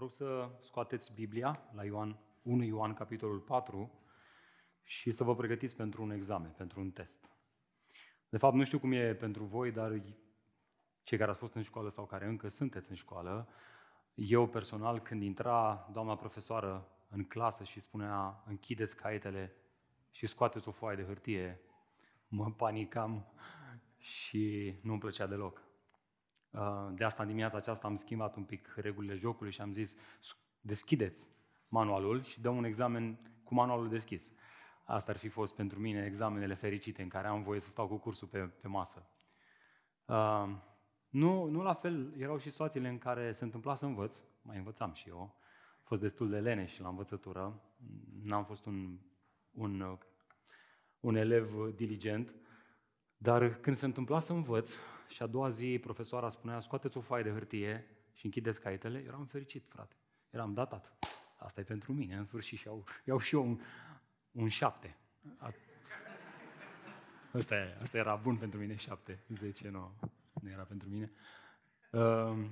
rog să scoateți Biblia la Ioan, 1 Ioan, capitolul 4 și să vă pregătiți pentru un examen, pentru un test. De fapt, nu știu cum e pentru voi, dar cei care ați fost în școală sau care încă sunteți în școală, eu personal, când intra doamna profesoară în clasă și spunea închideți caietele și scoateți o foaie de hârtie, mă panicam și nu îmi plăcea deloc. Uh, de asta, în dimineața aceasta, am schimbat un pic regulile jocului și am zis, deschideți manualul și dăm un examen cu manualul deschis. Asta ar fi fost pentru mine examenele fericite în care am voie să stau cu cursul pe, pe masă. Uh, nu, nu la fel, erau și situațiile în care se întâmpla să învăț, mai învățam și eu, am fost destul de lene și la învățătură, n-am fost un, un, un elev diligent, dar când se întâmpla să învăț și a doua zi profesoara spunea scoateți o foaie de hârtie și închideți caietele, eram fericit, frate. Eram datat. Asta e pentru mine, în sfârșit, și iau, iau și eu un, un șapte. Asta, e, asta era bun pentru mine, șapte, zece, nu, nu era pentru mine. Uh,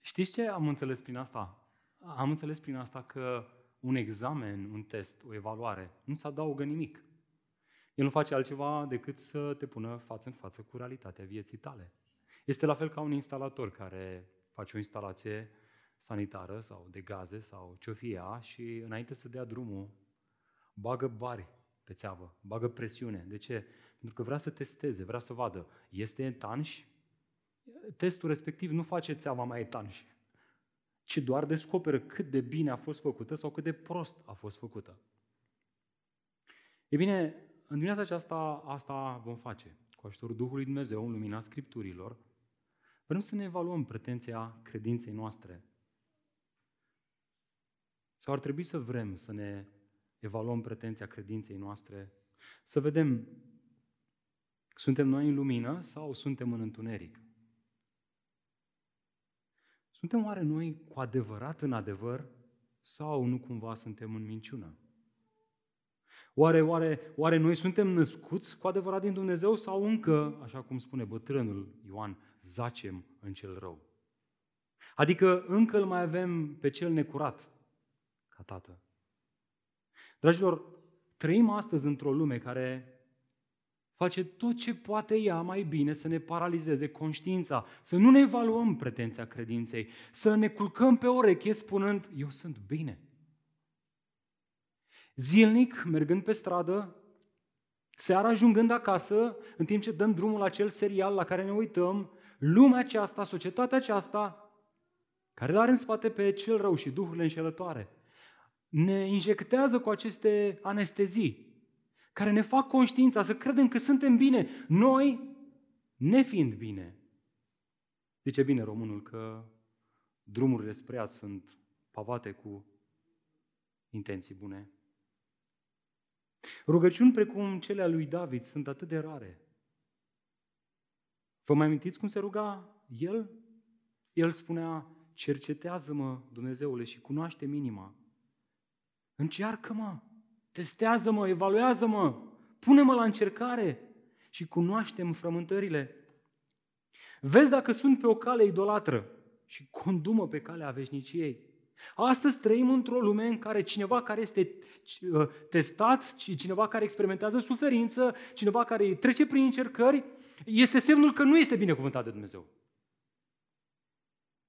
știți ce am înțeles prin asta? Am înțeles prin asta că un examen, un test, o evaluare, nu se adaugă nimic. El nu face altceva decât să te pună față în față cu realitatea vieții tale. Este la fel ca un instalator care face o instalație sanitară sau de gaze sau ce-o fie ea și înainte să dea drumul, bagă bari pe țeavă, bagă presiune. De ce? Pentru că vrea să testeze, vrea să vadă, este etanș? Testul respectiv nu face țeava mai etanș, ci doar descoperă cât de bine a fost făcută sau cât de prost a fost făcută. E bine, în dimineața aceasta asta vom face. Cu ajutorul Duhului Dumnezeu, în lumina Scripturilor, vrem să ne evaluăm pretenția credinței noastre. Sau ar trebui să vrem să ne evaluăm pretenția credinței noastre, să vedem, suntem noi în lumină sau suntem în întuneric? Suntem oare noi cu adevărat în adevăr sau nu cumva suntem în minciună? Oare, oare, oare noi suntem născuți cu adevărat din Dumnezeu sau încă, așa cum spune bătrânul Ioan, zacem în cel rău? Adică încă îl mai avem pe cel necurat ca tată. Dragilor, trăim astăzi într-o lume care face tot ce poate ea mai bine să ne paralizeze conștiința, să nu ne evaluăm pretenția credinței, să ne culcăm pe oreche spunând, eu sunt bine. Zilnic, mergând pe stradă, seara ajungând acasă, în timp ce dăm drumul la acel serial la care ne uităm, lumea aceasta, societatea aceasta, care l are în spate pe cel rău și duhurile înșelătoare, ne injectează cu aceste anestezii, care ne fac conștiința să credem că suntem bine, noi nefiind bine. Zice bine românul că drumurile spre ea sunt pavate cu intenții bune. Rugăciuni precum cele a lui David sunt atât de rare. Vă mai amintiți cum se ruga el? El spunea, cercetează-mă, Dumnezeule, și cunoaște minima. Încearcă-mă, testează-mă, evaluează-mă, pune-mă la încercare și cunoaște-mi frământările. Vezi dacă sunt pe o cale idolatră și condumă pe calea veșniciei. Astăzi trăim într-o lume în care cineva care este uh, testat, cineva care experimentează suferință, cineva care trece prin încercări, este semnul că nu este binecuvântat de Dumnezeu.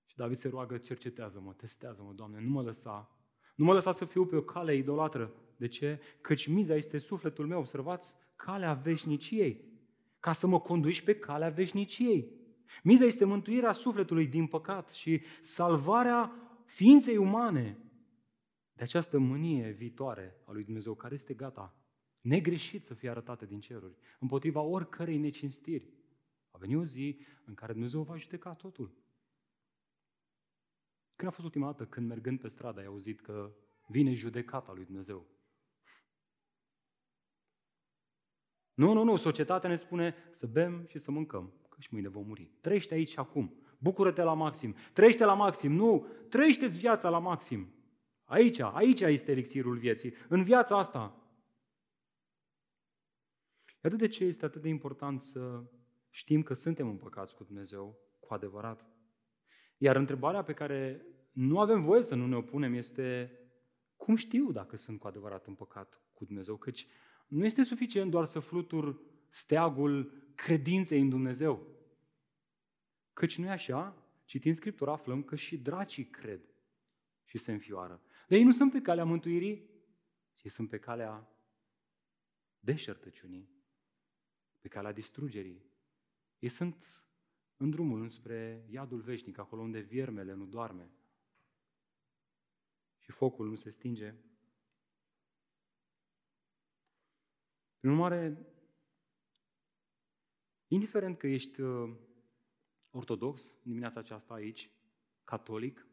Și David se roagă, cercetează-mă, testează-mă, Doamne, nu mă lăsa, nu mă lăsa să fiu pe o cale idolatră. De ce? Căci miza este sufletul meu, observați, calea veșniciei, ca să mă conduci pe calea veșniciei. Miza este mântuirea sufletului din păcat și salvarea ființei umane de această mânie viitoare a lui Dumnezeu, care este gata, negreșit să fie arătată din ceruri, împotriva oricărei necinstiri. A venit o zi în care Dumnezeu va judeca totul. Când a fost ultima dată când mergând pe stradă ai auzit că vine judecata lui Dumnezeu? Nu, nu, nu, societatea ne spune să bem și să mâncăm, că și mâine vom muri. Trăiește aici și acum. Bucură-te la maxim. Trăiește la maxim. Nu, trăiește-ți viața la maxim. Aici, aici este elixirul vieții. În viața asta. Atât de ce este atât de important să știm că suntem împăcați cu Dumnezeu, cu adevărat. Iar întrebarea pe care nu avem voie să nu ne opunem este cum știu dacă sunt cu adevărat în păcat cu Dumnezeu, căci nu este suficient doar să flutur steagul credinței în Dumnezeu. Căci nu e așa, citind Scriptura, aflăm că și dracii cred și se înfioară. Dar ei nu sunt pe calea mântuirii, ci sunt pe calea deșertăciunii, pe calea distrugerii. Ei sunt în drumul înspre iadul veșnic, acolo unde viermele nu doarme și focul nu se stinge. Prin urmare, indiferent că ești uh, ortodox dimineața aceasta aici, catolic,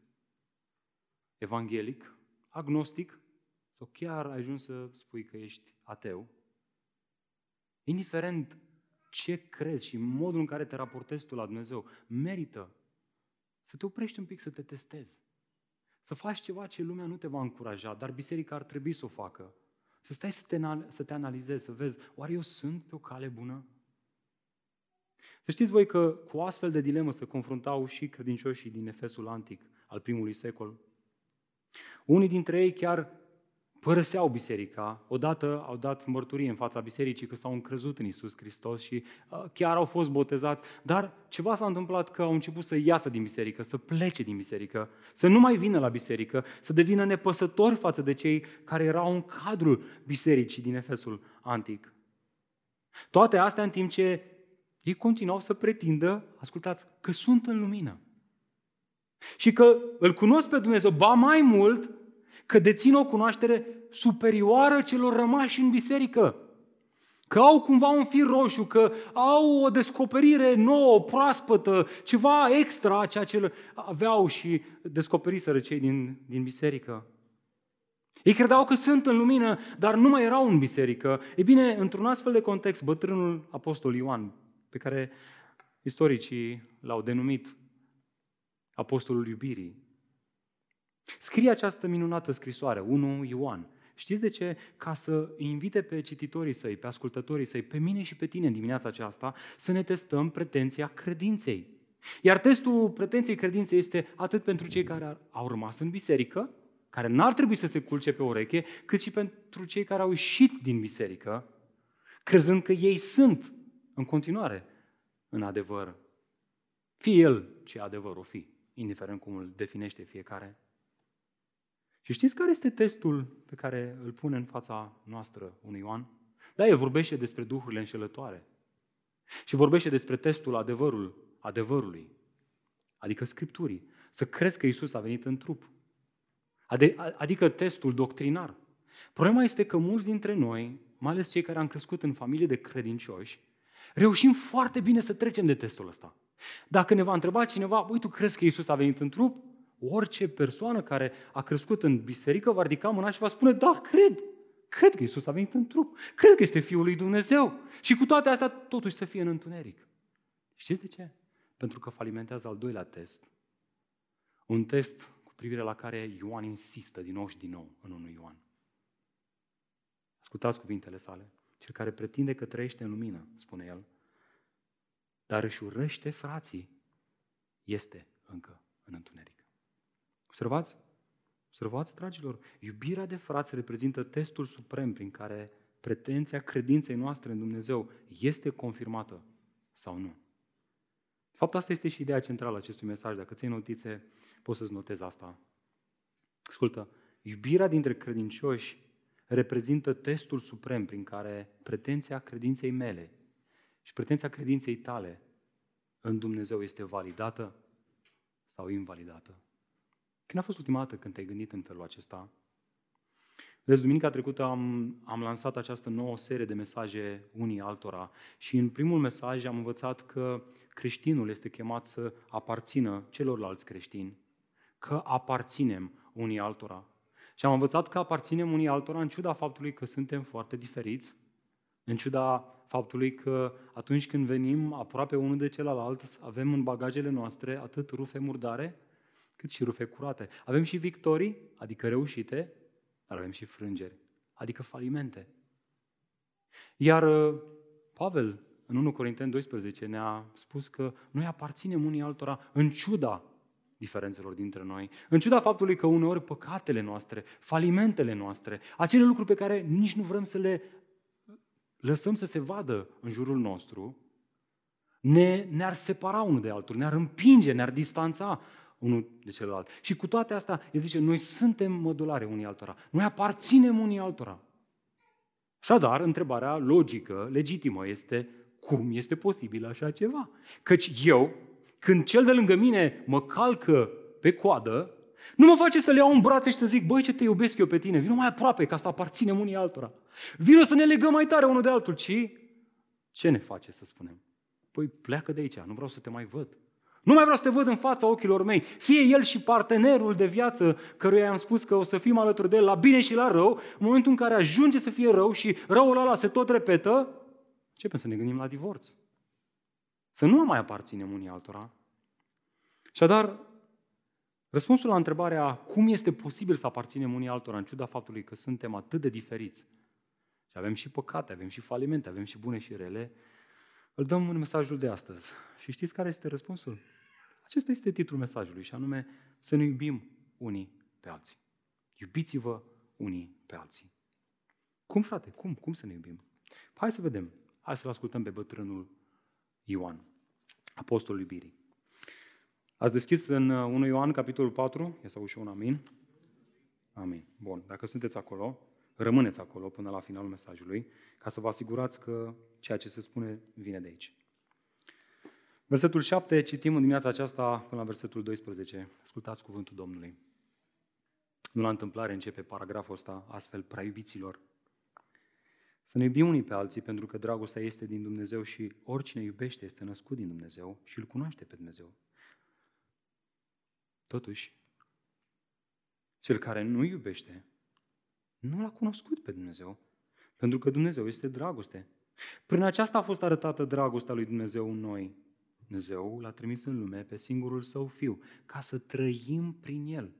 evanghelic, agnostic, sau chiar ai ajuns să spui că ești ateu, indiferent ce crezi și modul în care te raportezi tu la Dumnezeu, merită să te oprești un pic să te testezi. Să faci ceva ce lumea nu te va încuraja, dar biserica ar trebui să o facă. Să stai să te, să te analizezi, să vezi, oare eu sunt pe o cale bună? Să știți voi că cu astfel de dilemă se confruntau și credincioșii din Efesul Antic al primului secol. Unii dintre ei chiar părăseau biserica, odată au dat mărturie în fața bisericii că s-au încrezut în Isus Hristos și uh, chiar au fost botezați, dar ceva s-a întâmplat că au început să iasă din biserică, să plece din biserică, să nu mai vină la biserică, să devină nepăsători față de cei care erau în cadrul bisericii din Efesul antic. Toate astea în timp ce ei continuau să pretindă, ascultați, că sunt în lumină. Și că îl cunosc pe Dumnezeu, ba mai mult, că dețin o cunoaștere superioară celor rămași în biserică. Că au cumva un fir roșu, că au o descoperire nouă, proaspătă, ceva extra ceea ce aveau și descoperiseră cei din, din biserică. Ei credeau că sunt în lumină, dar nu mai erau în biserică. E bine, într-un astfel de context, bătrânul apostol Ioan, pe care istoricii l-au denumit apostolul iubirii, Scrie această minunată scrisoare, 1 Ioan. Știți de ce? Ca să invite pe cititorii săi, pe ascultătorii săi, pe mine și pe tine în dimineața aceasta, să ne testăm pretenția credinței. Iar testul pretenției credinței este atât pentru cei care au rămas în biserică, care n-ar trebui să se culce pe ureche, cât și pentru cei care au ieșit din biserică, crezând că ei sunt în continuare în adevăr. Fie el ce adevăr o fi, indiferent cum îl definește fiecare. Și știți care este testul pe care îl pune în fața noastră un Ioan? Da, el vorbește despre duhurile înșelătoare. Și vorbește despre testul adevărul, adevărului, adică Scripturii. Să crezi că Isus a venit în trup. Adică testul doctrinar. Problema este că mulți dintre noi, mai ales cei care am crescut în familie de credincioși, reușim foarte bine să trecem de testul ăsta. Dacă ne va întreba cineva, uite, tu crezi că Isus a venit în trup? Orice persoană care a crescut în biserică va ridica mânaș și va spune, da, cred, cred că Isus a venit în trup, cred că este Fiul lui Dumnezeu. Și cu toate astea, totuși să fie în întuneric. Știți de ce? Pentru că falimentează al doilea test. Un test cu privire la care Ioan insistă din nou și din nou în 1 Ioan. Ascultați cuvintele sale. Cel care pretinde că trăiește în lumină, spune el, dar își urăște frații, este încă în întuneric. Observați? Observați, dragilor, iubirea de frați reprezintă testul suprem prin care pretenția credinței noastre în Dumnezeu este confirmată sau nu. De fapt, asta este și ideea centrală a acestui mesaj. Dacă ții notițe, poți să-ți notezi asta. Ascultă, iubirea dintre credincioși reprezintă testul suprem prin care pretenția credinței mele și pretenția credinței tale în Dumnezeu este validată sau invalidată. Când a fost ultima dată când te-ai gândit în felul acesta? Vezi, duminica trecută am, am lansat această nouă serie de mesaje unii altora și în primul mesaj am învățat că creștinul este chemat să aparțină celorlalți creștini, că aparținem unii altora. Și am învățat că aparținem unii altora în ciuda faptului că suntem foarte diferiți, în ciuda faptului că atunci când venim aproape unul de celălalt, avem în bagajele noastre atât rufe murdare, cât și rufe curate. Avem și victorii, adică reușite, dar avem și frângeri, adică falimente. Iar uh, Pavel, în 1 Corinteni 12, ne-a spus că noi aparținem unii altora în ciuda diferențelor dintre noi, în ciuda faptului că uneori păcatele noastre, falimentele noastre, acele lucruri pe care nici nu vrem să le lăsăm să se vadă în jurul nostru, ne, ne-ar separa unul de altul, ne-ar împinge, ne-ar distanța unul de celălalt. Și cu toate astea, el zice, noi suntem modulare unii altora. Noi aparținem unii altora. Așadar, întrebarea logică, legitimă, este cum este posibil așa ceva? Căci eu, când cel de lângă mine mă calcă pe coadă, nu mă face să le iau în brațe și să zic, băi, ce te iubesc eu pe tine, vino mai aproape ca să aparținem unii altora. Vino să ne legăm mai tare unul de altul, ci ce ne face să spunem? Păi pleacă de aici, nu vreau să te mai văd. Nu mai vreau să te văd în fața ochilor mei. Fie el și partenerul de viață căruia am spus că o să fim alături de el la bine și la rău, în momentul în care ajunge să fie rău și răul ăla se tot repetă, începem să ne gândim la divorț. Să nu mai aparținem unii altora. Și dar răspunsul la întrebarea cum este posibil să aparținem unii altora, în ciuda faptului că suntem atât de diferiți, și avem și păcate, avem și falimente, avem și bune și rele, îl dăm în mesajul de astăzi. Și știți care este răspunsul? Acesta este titlul mesajului și anume să ne iubim unii pe alții. Iubiți-vă unii pe alții. Cum, frate? Cum? Cum să ne iubim? Hai să vedem. Hai să-l ascultăm pe bătrânul Ioan, apostolul iubirii. Ați deschis în 1 uh, Ioan, capitolul 4? E sau și un amin? Amin. Bun. Dacă sunteți acolo, rămâneți acolo până la finalul mesajului, ca să vă asigurați că ceea ce se spune vine de aici. Versetul 7, citim în dimineața aceasta până la versetul 12. Ascultați cuvântul Domnului. Nu la întâmplare începe paragraful ăsta, astfel, prea iubiților. Să ne iubim unii pe alții, pentru că dragostea este din Dumnezeu și oricine iubește este născut din Dumnezeu și îl cunoaște pe Dumnezeu. Totuși, cel care nu iubește, nu l-a cunoscut pe Dumnezeu, pentru că Dumnezeu este dragoste. Prin aceasta a fost arătată dragostea lui Dumnezeu în noi. Dumnezeu l-a trimis în lume pe singurul său fiu, ca să trăim prin el.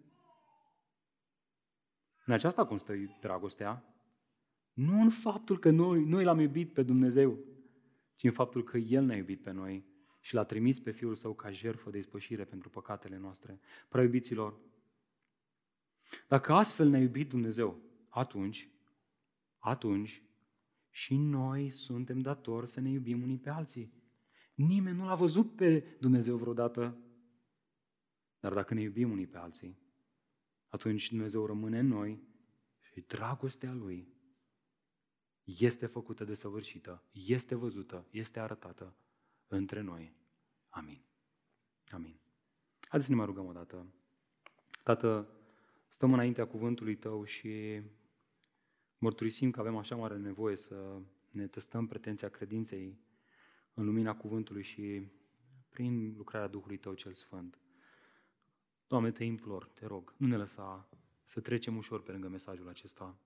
În aceasta constă dragostea, nu în faptul că noi, noi l-am iubit pe Dumnezeu, ci în faptul că El ne-a iubit pe noi și l-a trimis pe Fiul Său ca jertfă de ispășire pentru păcatele noastre. Prea iubiților, dacă astfel ne-a iubit Dumnezeu, atunci, atunci și noi suntem datori să ne iubim unii pe alții. Nimeni nu l-a văzut pe Dumnezeu vreodată. Dar dacă ne iubim unii pe alții, atunci Dumnezeu rămâne în noi și dragostea Lui este făcută de săvârșită, este văzută, este arătată între noi. Amin. Amin. Haideți să ne mai rugăm o dată. Tată, stăm înaintea cuvântului Tău și mărturisim că avem așa mare nevoie să ne testăm pretenția credinței în lumina cuvântului și prin lucrarea Duhului Tău cel Sfânt. Doamne, te implor, te rog, nu ne lăsa să trecem ușor pe lângă mesajul acesta.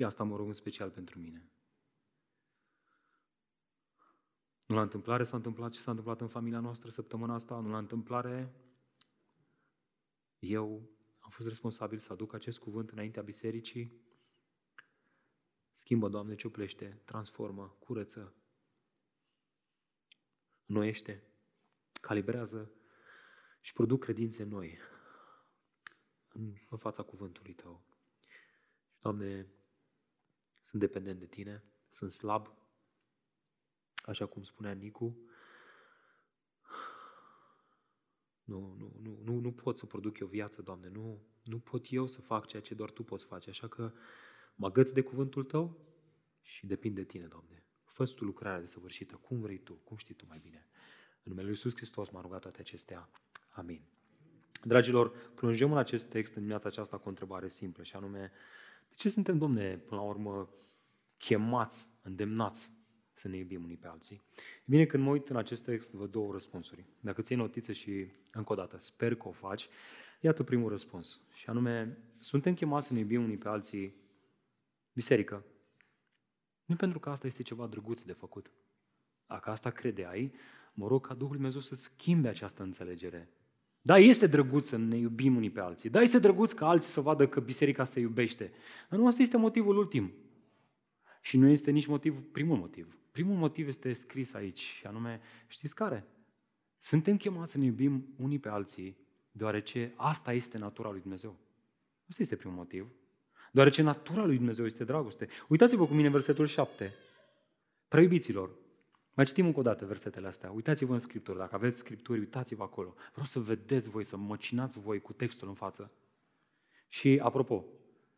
Și asta mă rog în special pentru mine. Nu la întâmplare s-a întâmplat ce s-a întâmplat în familia noastră săptămâna asta, nu la întâmplare eu am fost responsabil să aduc acest cuvânt înaintea bisericii. Schimbă, Doamne, cioplește, transformă, curăță, noiește, calibrează și produc credințe noi în, în fața cuvântului Tău. Și, Doamne, sunt dependent de Tine, sunt slab, așa cum spunea Nicu, Nu, nu, nu, nu, nu pot să produc eu viață, Doamne, nu, nu pot eu să fac ceea ce doar Tu poți face, așa că mă agăți de cuvântul Tău și depind de Tine, Doamne. fă Tu lucrarea desăvârșită, cum vrei Tu, cum știi Tu mai bine. În numele Lui Iisus Hristos m-a rugat toate acestea. Amin. Dragilor, plângem în acest text în dimineața aceasta cu o întrebare simplă și anume, de ce suntem, Domne, până la urmă, chemați, îndemnați să ne iubim unii pe alții. E bine, când mă uit în acest text, văd două răspunsuri. Dacă ții notițe și, încă o dată, sper că o faci, iată primul răspuns. Și anume, suntem chemați să ne iubim unii pe alții biserică. Nu pentru că asta este ceva drăguț de făcut. Dacă asta credeai, mă rog ca Duhul Dumnezeu să schimbe această înțelegere. Da, este drăguț să ne iubim unii pe alții. Da, este drăguț ca alții să vadă că biserica se iubește. Dar nu asta este motivul ultim. Și nu este nici motiv, primul motiv. Primul motiv este scris aici și anume, știți care? Suntem chemați să ne iubim unii pe alții, deoarece asta este natura lui Dumnezeu. Asta este primul motiv. Deoarece natura lui Dumnezeu este dragoste. Uitați-vă cu mine versetul 7. Preiubiților, mai citim încă o dată versetele astea. Uitați-vă în Scripturi. Dacă aveți Scripturi, uitați-vă acolo. Vreau să vedeți voi, să măcinați voi cu textul în față. Și, apropo,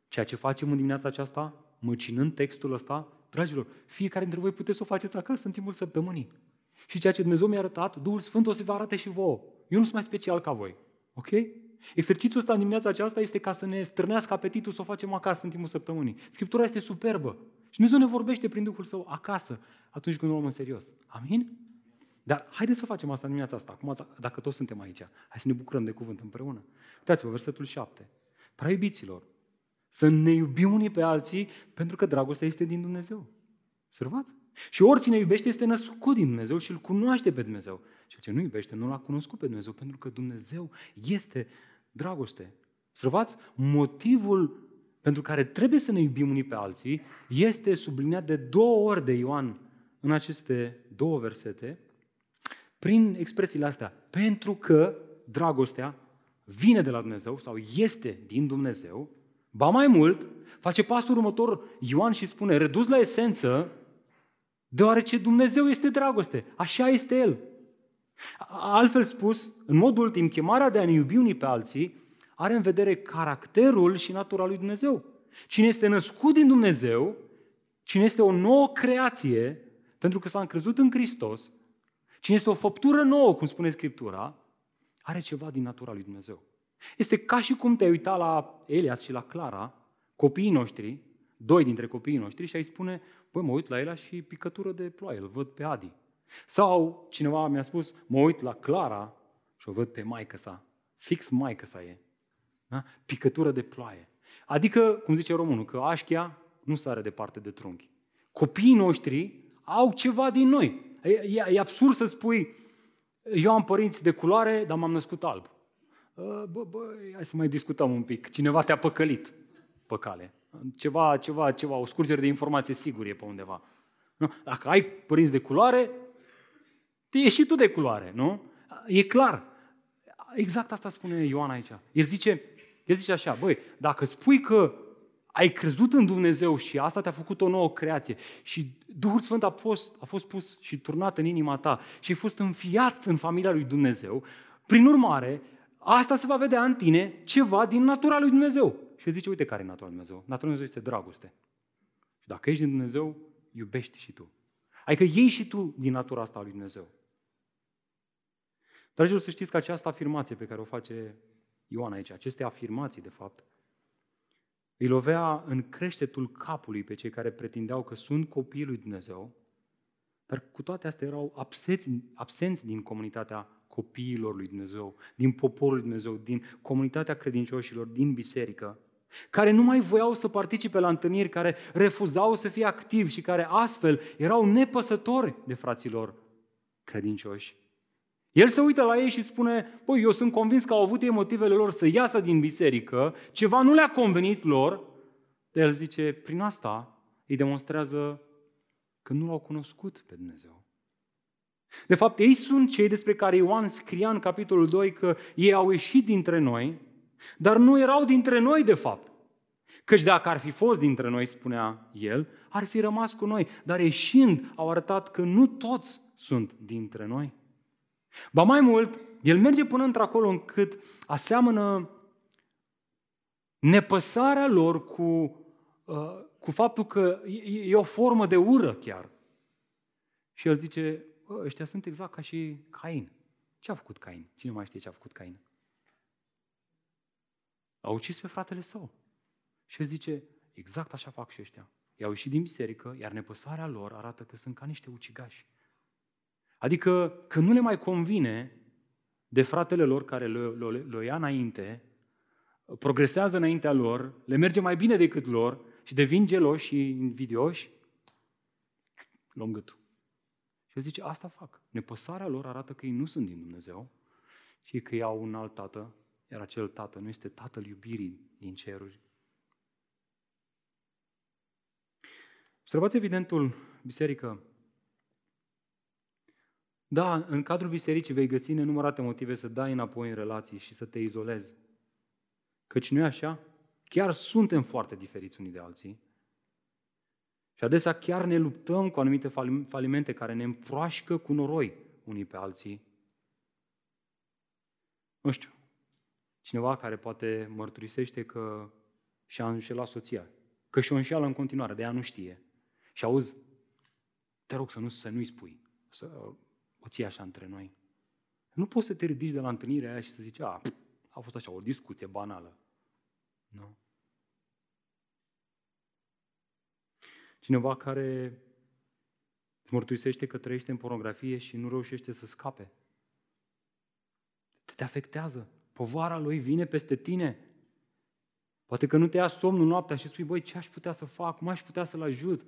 ceea ce facem în dimineața aceasta, măcinând textul ăsta, dragilor, fiecare dintre voi puteți să o faceți acasă în timpul săptămânii. Și ceea ce Dumnezeu mi-a arătat, Duhul Sfânt o să vă arate și vouă. Eu nu sunt mai special ca voi. Ok? Exercițiul ăsta în dimineața aceasta este ca să ne strânească apetitul să o facem acasă în timpul săptămânii. Scriptura este superbă. Și Dumnezeu ne vorbește prin Duhul Său acasă, atunci când o luăm în serios. Amin? Dar haideți să facem asta în dimineața asta, acum dacă toți suntem aici. Hai să ne bucurăm de cuvânt împreună. Uitați-vă, versetul 7. Prea iubiților, să ne iubim unii pe alții pentru că dragostea este din Dumnezeu. Observați? Și oricine iubește este născut din Dumnezeu și îl cunoaște pe Dumnezeu. Ceea ce nu iubește nu l-a cunoscut pe Dumnezeu, pentru că Dumnezeu este dragoste. Observați? Motivul pentru care trebuie să ne iubim unii pe alții este subliniat de două ori de Ioan în aceste două versete, prin expresiile astea. Pentru că dragostea vine de la Dumnezeu sau este din Dumnezeu, ba mai mult, face pasul următor Ioan și spune, redus la esență, deoarece Dumnezeu este dragoste. Așa este El. Altfel spus, în mod ultim, chemarea de a ne iubi unii pe alții are în vedere caracterul și natura lui Dumnezeu. Cine este născut din Dumnezeu, cine este o nouă creație, pentru că s-a încrezut în Hristos, cine este o făptură nouă, cum spune Scriptura, are ceva din natura lui Dumnezeu. Este ca și cum te-ai uita la Elias și la Clara, copiii noștri, doi dintre copiii noștri, și ai spune, băi, mă uit la Elias și picătură de ploaie, îl văd pe Adi. Sau cineva mi-a spus, mă uit la Clara și o văd pe maică sa. Fix maică sa e. Da? Picătură de ploaie. Adică, cum zice românul, că așchia nu sare departe de trunchi. Copiii noștri au ceva din noi. E, e, e absurd să spui, eu am părinți de culoare, dar m-am născut alb. Ă, bă, bă, hai să mai discutăm un pic. Cineva te-a păcălit pe cale. Ceva, ceva, ceva, o scurgere de informație sigur e pe undeva. Nu? Dacă ai părinți de culoare, ești și tu de culoare, nu? E clar. Exact asta spune Ioan aici. El zice, el zice așa, băi, dacă spui că ai crezut în Dumnezeu și asta te-a făcut o nouă creație și Duhul Sfânt a fost, a fost pus și turnat în inima ta și ai fost înfiat în familia lui Dumnezeu, prin urmare, asta se va vedea în tine ceva din natura lui Dumnezeu. Și zice, uite care e natura lui Dumnezeu. Natura lui Dumnezeu este dragoste. Și dacă ești din Dumnezeu, iubești și tu. Adică iei și tu din natura asta a lui Dumnezeu. Dragilor, să știți că această afirmație pe care o face Ioan aici, aceste afirmații, de fapt, îi lovea în creștetul capului pe cei care pretindeau că sunt copiii lui Dumnezeu, dar cu toate astea erau absenți, absenți din comunitatea copiilor lui Dumnezeu, din poporul lui Dumnezeu, din comunitatea credincioșilor, din biserică, care nu mai voiau să participe la întâlniri, care refuzau să fie activi și care astfel erau nepăsători de fraților credincioși. El se uită la ei și spune, păi, eu sunt convins că au avut ei motivele lor să iasă din biserică, ceva nu le-a convenit lor, dar el zice, prin asta îi demonstrează că nu l-au cunoscut pe Dumnezeu. De fapt, ei sunt cei despre care Ioan scria în capitolul 2 că ei au ieșit dintre noi, dar nu erau dintre noi de fapt. Căci dacă ar fi fost dintre noi, spunea el, ar fi rămas cu noi. Dar ieșind, au arătat că nu toți sunt dintre noi. Ba mai mult, el merge până într-acolo încât aseamănă nepăsarea lor cu, uh, cu faptul că e, e o formă de ură chiar. Și el zice, ăștia sunt exact ca și Cain. Ce a făcut Cain? Cine mai știe ce a făcut Cain? A ucis pe fratele său. Și el zice, exact așa fac și ăștia. I-au ieșit din biserică, iar nepăsarea lor arată că sunt ca niște ucigași. Adică că nu le mai convine de fratele lor care le, le, le ia înainte, progresează înaintea lor, le merge mai bine decât lor și devin geloși și invidioși, luăm gâtul. Și el zice, asta fac. Nepăsarea lor arată că ei nu sunt din Dumnezeu și că ei au un alt tată, iar acel tată nu este tatăl iubirii din ceruri. Observați evidentul, biserică, Da, în cadrul bisericii vei găsi nenumărate motive să dai înapoi în relații și să te izolezi. Căci nu e așa? Chiar suntem foarte diferiți unii de alții. Și adesea chiar ne luptăm cu anumite falimente care ne împroașcă cu noroi unii pe alții. Nu știu, cineva care poate mărturisește că și-a înșelat soția, că și-o înșeală în continuare, de ea nu știe. Și auzi, te rog să, nu, să nu-i spui, să o ții așa între noi. Nu poți să te ridici de la întâlnirea aia și să zici, a, a fost așa o discuție banală. Nu? Cineva care îți mărturisește că trăiește în pornografie și nu reușește să scape. Te afectează. Povara lui vine peste tine. Poate că nu te ia somnul noaptea și spui, băi, ce aș putea să fac? Cum aș putea să-l ajut?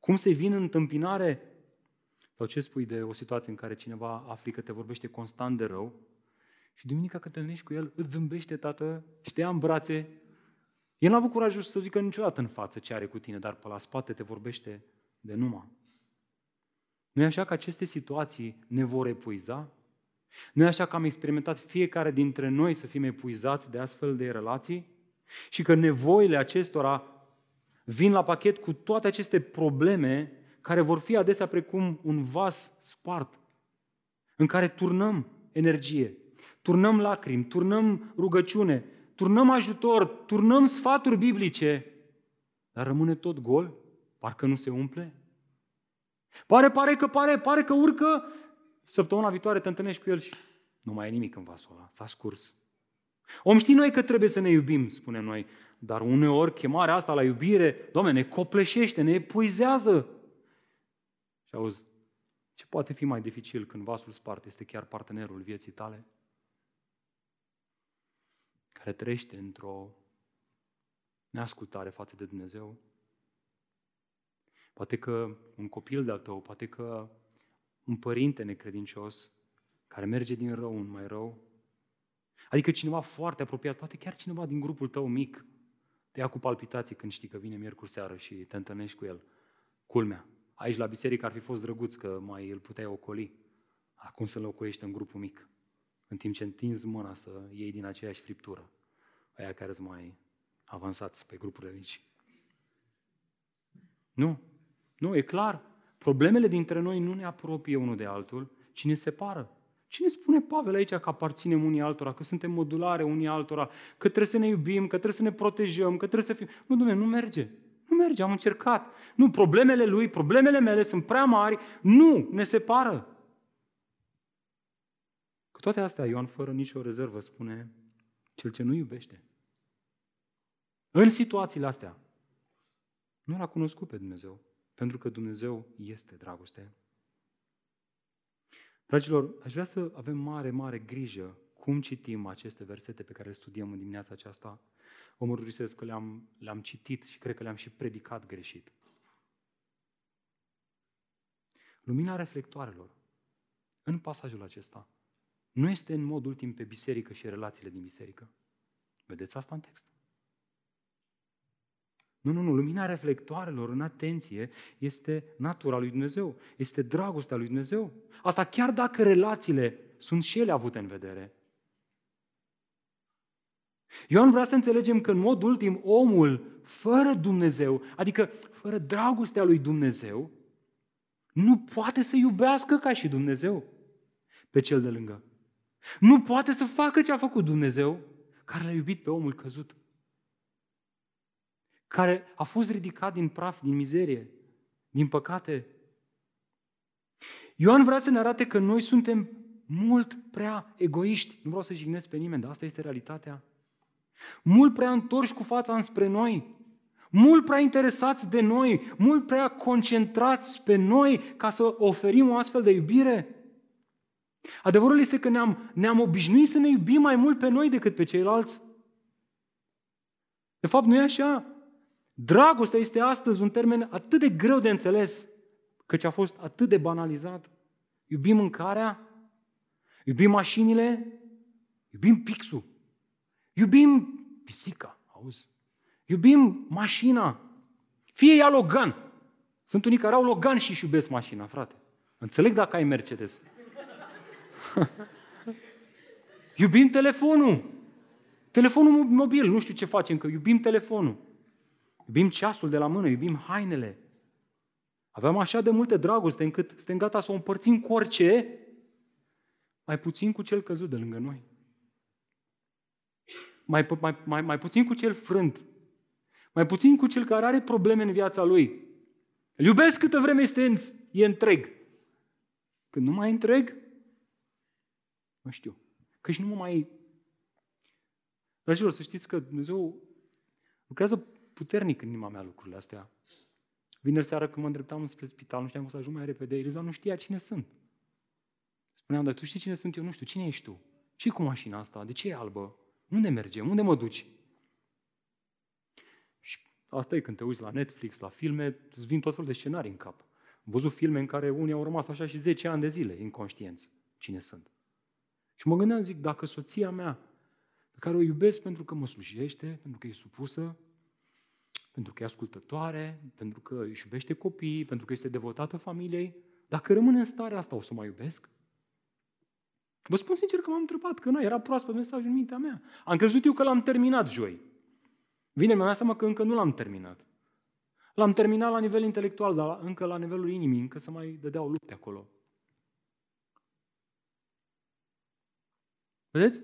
Cum să-i vin în întâmpinare? Sau ce spui de o situație în care cineva afli că te vorbește constant de rău și duminica când te întâlnești cu el, îți zâmbește, tată, și te ia în brațe. El n-a avut curajul să zică niciodată în față ce are cu tine, dar pe la spate te vorbește de numai. Nu e așa că aceste situații ne vor epuiza? Nu e așa că am experimentat fiecare dintre noi să fim epuizați de astfel de relații? Și că nevoile acestora vin la pachet cu toate aceste probleme care vor fi adesea precum un vas spart, în care turnăm energie, turnăm lacrimi, turnăm rugăciune, turnăm ajutor, turnăm sfaturi biblice, dar rămâne tot gol, parcă nu se umple. Pare, pare că pare, pare că urcă, săptămâna viitoare te întâlnești cu el și nu mai e nimic în vasul ăla, s-a scurs. Om știi noi că trebuie să ne iubim, spunem noi, dar uneori chemarea asta la iubire, Doamne, ne copleșește, ne epuizează. Și auzi, ce poate fi mai dificil când vasul spart este chiar partenerul vieții tale? Care trăiește într-o neascultare față de Dumnezeu? Poate că un copil de-al tău, poate că un părinte necredincios care merge din rău în mai rău, adică cineva foarte apropiat, poate chiar cineva din grupul tău mic, te ia cu palpitații când știi că vine miercuri seară și te întâlnești cu el. Culmea, Aici la biserică ar fi fost drăguț că mai îl puteai ocoli. Acum să locuiești în grupul mic, în timp ce întinzi mâna să iei din aceeași friptură. Aia care sunt mai avansați pe grupurile mici. Nu, nu, e clar. Problemele dintre noi nu ne apropie unul de altul, ci ne separă. Cine spune Pavel aici că aparținem unii altora, că suntem modulare unii altora, că trebuie să ne iubim, că trebuie să ne protejăm, că trebuie să fim... Nu, Dumnezeu, nu merge. Nu merge, am încercat. Nu, problemele lui, problemele mele sunt prea mari, nu, ne separă. Cu toate astea, Ioan, fără nicio rezervă, spune, cel ce nu iubește. În situațiile astea, nu l-a cunoscut pe Dumnezeu, pentru că Dumnezeu este dragoste. Dragilor, aș vrea să avem mare, mare grijă cum citim aceste versete pe care le studiem în dimineața aceasta, vă mărturisesc că le-am, le-am citit și cred că le-am și predicat greșit. Lumina reflectoarelor în pasajul acesta nu este în mod ultim pe biserică și relațiile din biserică. Vedeți asta în text? Nu, nu, nu. Lumina reflectoarelor, în atenție, este natura lui Dumnezeu. Este dragostea lui Dumnezeu. Asta chiar dacă relațiile sunt și ele avute în vedere. Ioan vrea să înțelegem că în mod ultim omul fără Dumnezeu, adică fără dragostea lui Dumnezeu, nu poate să iubească ca și Dumnezeu pe cel de lângă. Nu poate să facă ce a făcut Dumnezeu, care l-a iubit pe omul căzut. Care a fost ridicat din praf, din mizerie, din păcate. Ioan vrea să ne arate că noi suntem mult prea egoiști. Nu vreau să jignesc pe nimeni, dar asta este realitatea. Mult prea întorși cu fața înspre noi, mult prea interesați de noi, mult prea concentrați pe noi ca să oferim o astfel de iubire. Adevărul este că ne-am, ne-am obișnuit să ne iubim mai mult pe noi decât pe ceilalți. De fapt, nu e așa. Dragostea este astăzi un termen atât de greu de înțeles, căci a fost atât de banalizat. Iubim mâncarea, iubim mașinile, iubim pixul. Iubim pisica, auzi? Iubim mașina. Fie ea Logan. Sunt unii care au Logan și își iubesc mașina, frate. Înțeleg dacă ai Mercedes. iubim telefonul. Telefonul mobil, nu știu ce facem, că iubim telefonul. Iubim ceasul de la mână, iubim hainele. Aveam așa de multe dragoste încât suntem gata să o împărțim cu orice, mai puțin cu cel căzut de lângă noi. Mai, mai, mai, mai puțin cu cel frânt. Mai puțin cu cel care are probleme în viața lui. Îl iubesc câtă vreme este în, e întreg. Când nu mai e întreg, nu știu. Că și nu mă mai... Dragilor, să știți că Dumnezeu lucrează puternic în inima mea lucrurile astea. Vineri seara când mă îndreptam spre spital, nu știam cum să ajung mai repede, Eliza nu știa cine sunt. Spuneam, dar tu știi cine sunt eu? Nu știu, cine ești tu? ce cu mașina asta? De ce e albă? Unde mergem? Unde mă duci? Și asta e când te uiți la Netflix, la filme, îți vin tot felul de scenarii în cap. Am văzut filme în care unii au rămas așa și 10 ani de zile inconștienți cine sunt. Și mă gândeam, zic, dacă soția mea, pe care o iubesc pentru că mă slujește, pentru că e supusă, pentru că e ascultătoare, pentru că își iubește copiii, pentru că este devotată familiei, dacă rămâne în starea asta, o să mai iubesc? Vă spun sincer că m-am întrebat, că nu, era proaspăt mesajul în mintea mea. Am crezut eu că l-am terminat joi. Vine mi-am dat seama că încă nu l-am terminat. L-am terminat la nivel intelectual, dar încă la nivelul inimii, încă să mai dădeau lupte acolo. Vedeți?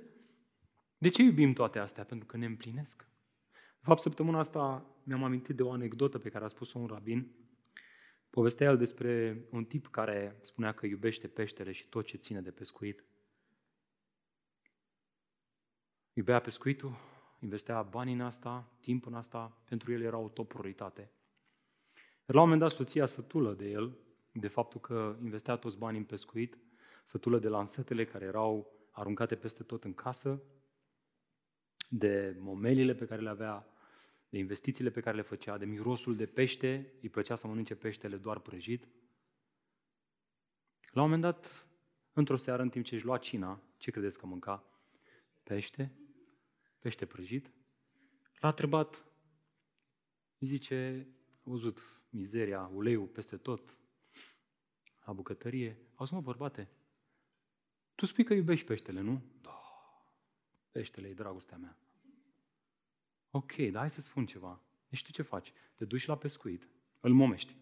De ce iubim toate astea? Pentru că ne împlinesc. De fapt, săptămâna asta mi-am amintit de o anecdotă pe care a spus-o un rabin. Povestea el despre un tip care spunea că iubește peștele și tot ce ține de pescuit. Iubea pescuitul, investea bani în asta, timp în asta, pentru el era o top prioritate. Iar la un moment dat soția sătulă de el, de faptul că investea toți banii în pescuit, sătulă de lansetele care erau aruncate peste tot în casă, de momelile pe care le avea, de investițiile pe care le făcea, de mirosul de pește, îi plăcea să mănânce peștele doar prăjit. La un moment dat, într-o seară, în timp ce își lua cina, ce credeți că mânca? Pește? Pește prăjit? L-a întrebat, îi zice, a văzut mizeria, uleiul peste tot, la bucătărie. Auzi mă, bărbate, tu spui că iubești peștele, nu? Da, peștele e dragostea mea. Ok, dar hai să spun ceva. Deci tu ce faci? Te duci la pescuit, îl momești.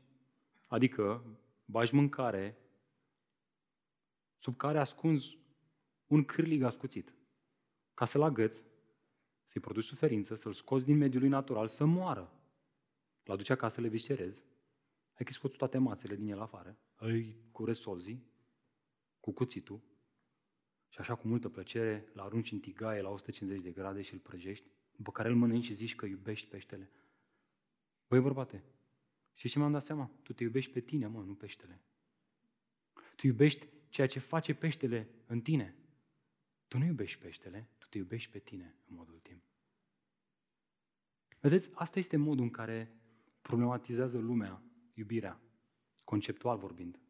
Adică bagi mâncare sub care ascunzi un cârlig ascuțit. Ca să-l agăți, să-i produci suferință, să-l scoți din mediul lui natural, să moară. L aduci acasă, le viscerezi, hai că scoți toate mațele din el afară, îi curezi solzii, cu cuțitul, și așa cu multă plăcere îl arunci în tigaie la 150 de grade și îl prăjești, după care îl mănânci și zici că iubești peștele. Băi, bărbate, și ce mi-am dat seama? Tu te iubești pe tine, mă, nu peștele. Tu iubești ceea ce face peștele în tine. Tu nu iubești peștele, tu te iubești pe tine în mod ultim. Vedeți, asta este modul în care problematizează lumea iubirea, conceptual vorbind.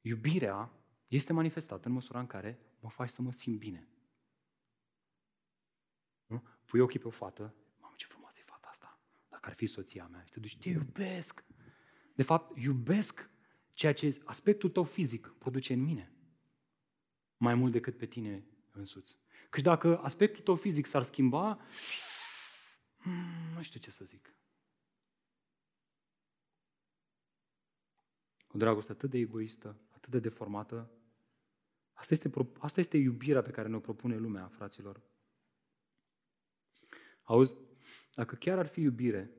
Iubirea este manifestată în măsura în care mă faci să mă simt bine. Nu? Pui ochii pe o fată, mamă ce frumoasă e fata asta, dacă ar fi soția mea, și te duci, te iubesc. De fapt, iubesc ceea ce aspectul tău fizic produce în mine, mai mult decât pe tine însuți. Căci dacă aspectul tău fizic s-ar schimba, hmm, nu știu ce să zic. O dragoste atât de egoistă, atât de deformată, Asta este, asta este iubirea pe care ne-o propune lumea, fraților. Auzi, dacă chiar ar fi iubire,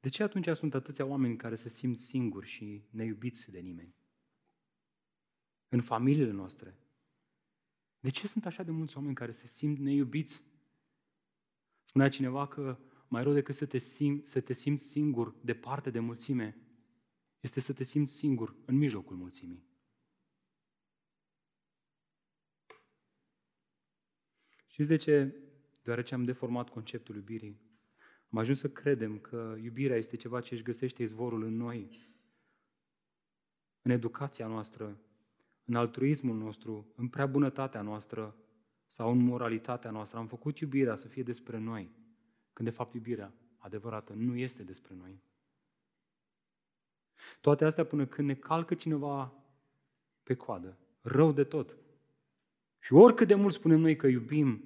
de ce atunci sunt atâția oameni care se simt singuri și neiubiți de nimeni? În familiile noastre. De ce sunt așa de mulți oameni care se simt neiubiți? Spunea cineva că mai rău decât să te, sim, să te simți singur departe de mulțime, este să te simți singur în mijlocul mulțimii. Știți de ce? Deoarece am deformat conceptul iubirii. Am ajuns să credem că iubirea este ceva ce își găsește izvorul în noi, în educația noastră, în altruismul nostru, în prea bunătatea noastră sau în moralitatea noastră. Am făcut iubirea să fie despre noi, când de fapt iubirea adevărată nu este despre noi. Toate astea până când ne calcă cineva pe coadă, rău de tot, Și oricât de mult spunem noi că iubim,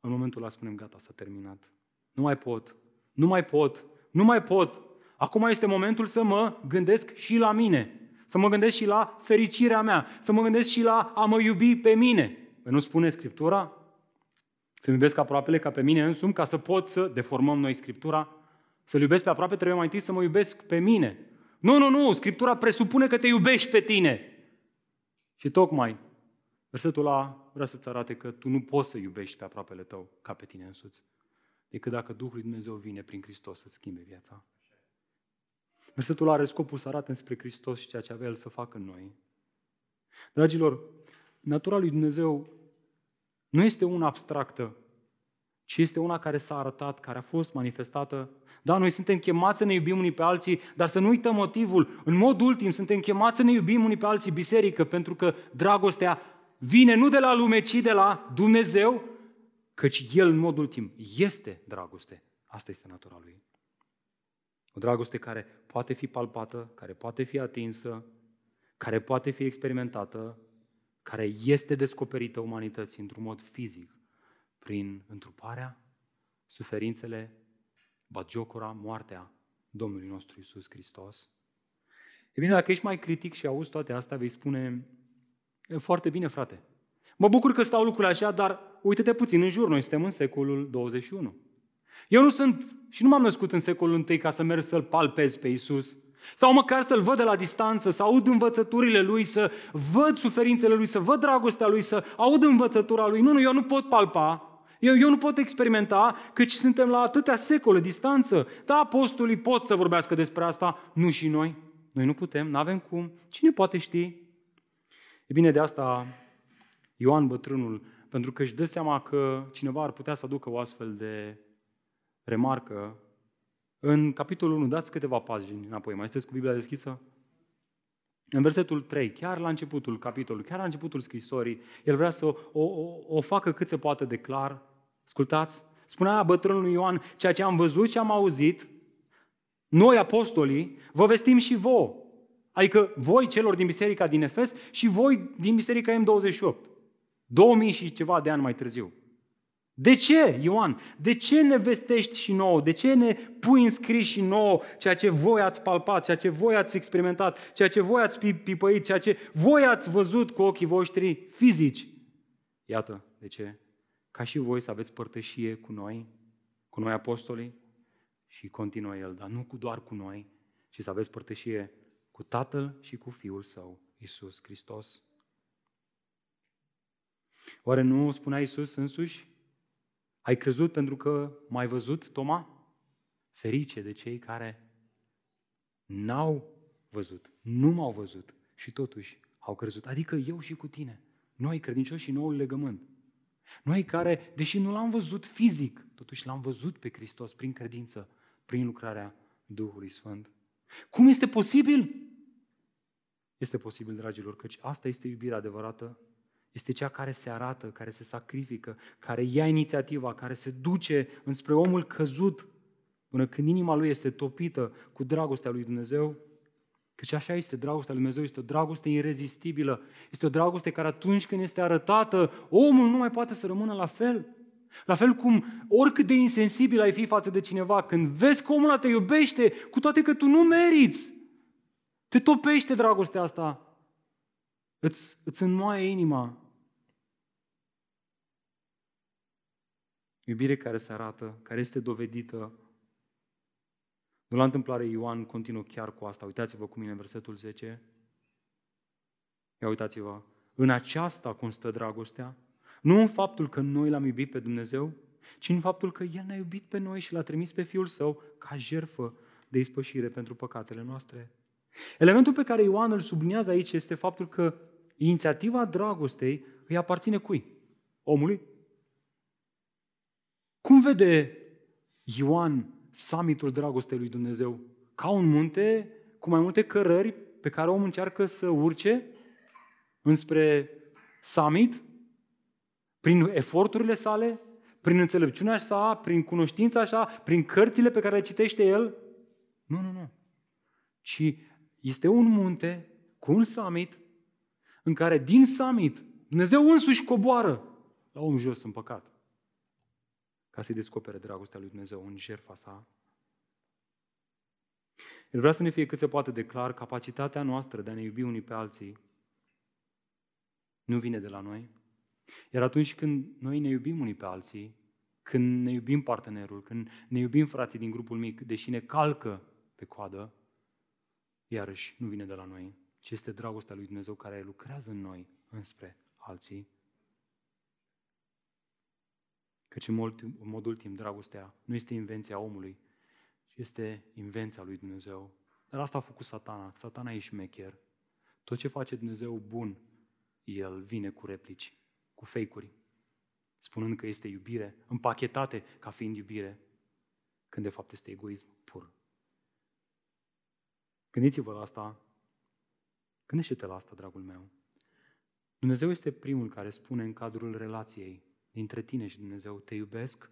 în momentul ăla spunem, gata, s-a terminat. Nu mai pot, nu mai pot, nu mai pot. Acum este momentul să mă gândesc și la mine, să mă gândesc și la fericirea mea, să mă gândesc și la a mă iubi pe mine. Păi nu spune Scriptura? Să-mi iubesc aproapele ca pe mine însumi, ca să pot să deformăm noi Scriptura? Să-L iubesc pe aproape trebuie mai întâi să mă iubesc pe mine. Nu, nu, nu, Scriptura presupune că te iubești pe tine. Și tocmai versetul ăla vrea să-ți arate că tu nu poți să iubești pe aproapele tău ca pe tine însuți, decât dacă Duhul lui Dumnezeu vine prin Hristos să schimbe viața. Versetul are scopul să arate spre Hristos și ceea ce avea El să facă în noi. Dragilor, natura lui Dumnezeu nu este una abstractă, ci este una care s-a arătat, care a fost manifestată. Da, noi suntem chemați să ne iubim unii pe alții, dar să nu uităm motivul. În mod ultim, suntem chemați să ne iubim unii pe alții biserică, pentru că dragostea vine nu de la lume, ci de la Dumnezeu, căci El, în mod ultim, este dragoste. Asta este natura Lui. O dragoste care poate fi palpată, care poate fi atinsă, care poate fi experimentată, care este descoperită umanității într-un mod fizic, prin întruparea, suferințele, bagiocora, moartea Domnului nostru Isus Hristos. E bine, dacă ești mai critic și auzi toate astea, vei spune, e foarte bine, frate. Mă bucur că stau lucrurile așa, dar uite-te puțin în jur, noi suntem în secolul 21. Eu nu sunt și nu m-am născut în secolul I ca să merg să-L palpez pe Isus, sau măcar să-L văd de la distanță, să aud învățăturile Lui, să văd suferințele Lui, să văd dragostea Lui, să aud învățătura Lui. Nu, nu, eu nu pot palpa, eu, eu nu pot experimenta, căci suntem la atâtea secole distanță. Da, apostolii pot să vorbească despre asta, nu și noi. Noi nu putem, nu avem cum. Cine poate ști? E bine, de asta Ioan bătrânul, pentru că își dă seama că cineva ar putea să aducă o astfel de remarcă, în capitolul 1, dați câteva pagini înapoi, mai sunteți cu Biblia deschisă? În versetul 3, chiar la începutul capitolului, chiar la începutul scrisorii, el vrea să o, o, o facă cât se poate de clar. Ascultați, spunea bătrânul Ioan, ceea ce am văzut și am auzit, noi apostolii, vă vestim și vouă. Adică voi celor din biserica din Efes și voi din biserica M28. 2000 și ceva de ani mai târziu. De ce, Ioan? De ce ne vestești și nouă? De ce ne pui în scris și nouă ceea ce voi ați palpat, ceea ce voi ați experimentat, ceea ce voi ați pipăit, ceea ce voi ați văzut cu ochii voștri fizici? Iată, de ce? Ca și voi să aveți părtășie cu noi, cu noi apostolii, și continuă el, dar nu cu doar cu noi, ci să aveți părtășie cu Tatăl și cu Fiul Său, Isus Hristos. Oare nu spunea Isus însuși ai crezut pentru că m-ai văzut, Toma? Ferice de cei care n-au văzut, nu m-au văzut și totuși au crezut. Adică eu și cu tine. Noi, credincioși și noul legământ. Noi care, deși nu l-am văzut fizic, totuși l-am văzut pe Hristos prin credință, prin lucrarea Duhului Sfânt. Cum este posibil? Este posibil, dragilor, căci asta este iubirea adevărată este cea care se arată, care se sacrifică, care ia inițiativa, care se duce înspre omul căzut până când inima lui este topită cu dragostea lui Dumnezeu. Căci așa este, dragostea lui Dumnezeu este o dragoste irezistibilă. Este o dragoste care atunci când este arătată, omul nu mai poate să rămână la fel. La fel cum oricât de insensibil ai fi față de cineva, când vezi că omul te iubește, cu toate că tu nu meriți, te topește dragostea asta îți, îți înmoaie inima. Iubire care se arată, care este dovedită. Nu la întâmplare Ioan continuă chiar cu asta. Uitați-vă cu mine în versetul 10. Ia uitați-vă. În aceasta constă dragostea. Nu în faptul că noi l-am iubit pe Dumnezeu, ci în faptul că El ne-a iubit pe noi și l-a trimis pe Fiul Său ca jerfă de ispășire pentru păcatele noastre. Elementul pe care Ioan îl subliniază aici este faptul că inițiativa dragostei îi aparține cui? Omului? Cum vede Ioan summitul dragostei lui Dumnezeu? Ca un munte cu mai multe cărări pe care omul încearcă să urce înspre summit, prin eforturile sale, prin înțelepciunea sa, prin cunoștința sa, prin cărțile pe care le citește el? Nu, nu, nu. Ci este un munte cu un summit în care din summit Dumnezeu însuși coboară la om jos în păcat ca să-i descopere dragostea lui Dumnezeu în jertfa sa. El vrea să ne fie cât se poate de clar, capacitatea noastră de a ne iubi unii pe alții nu vine de la noi. Iar atunci când noi ne iubim unii pe alții, când ne iubim partenerul, când ne iubim frații din grupul mic, deși ne calcă pe coadă, iarăși nu vine de la noi, ci este dragostea lui Dumnezeu care lucrează în noi înspre alții. Căci în mod, în mod ultim, dragostea nu este invenția omului, ci este invenția lui Dumnezeu. Dar asta a făcut satana. Satana e șmecher. Tot ce face Dumnezeu bun, el vine cu replici, cu fake-uri, spunând că este iubire, împachetate ca fiind iubire, când de fapt este egoism pur. Gândiți-vă la asta. Gândește-te la asta, dragul meu. Dumnezeu este primul care spune în cadrul relației dintre tine și Dumnezeu, te iubesc,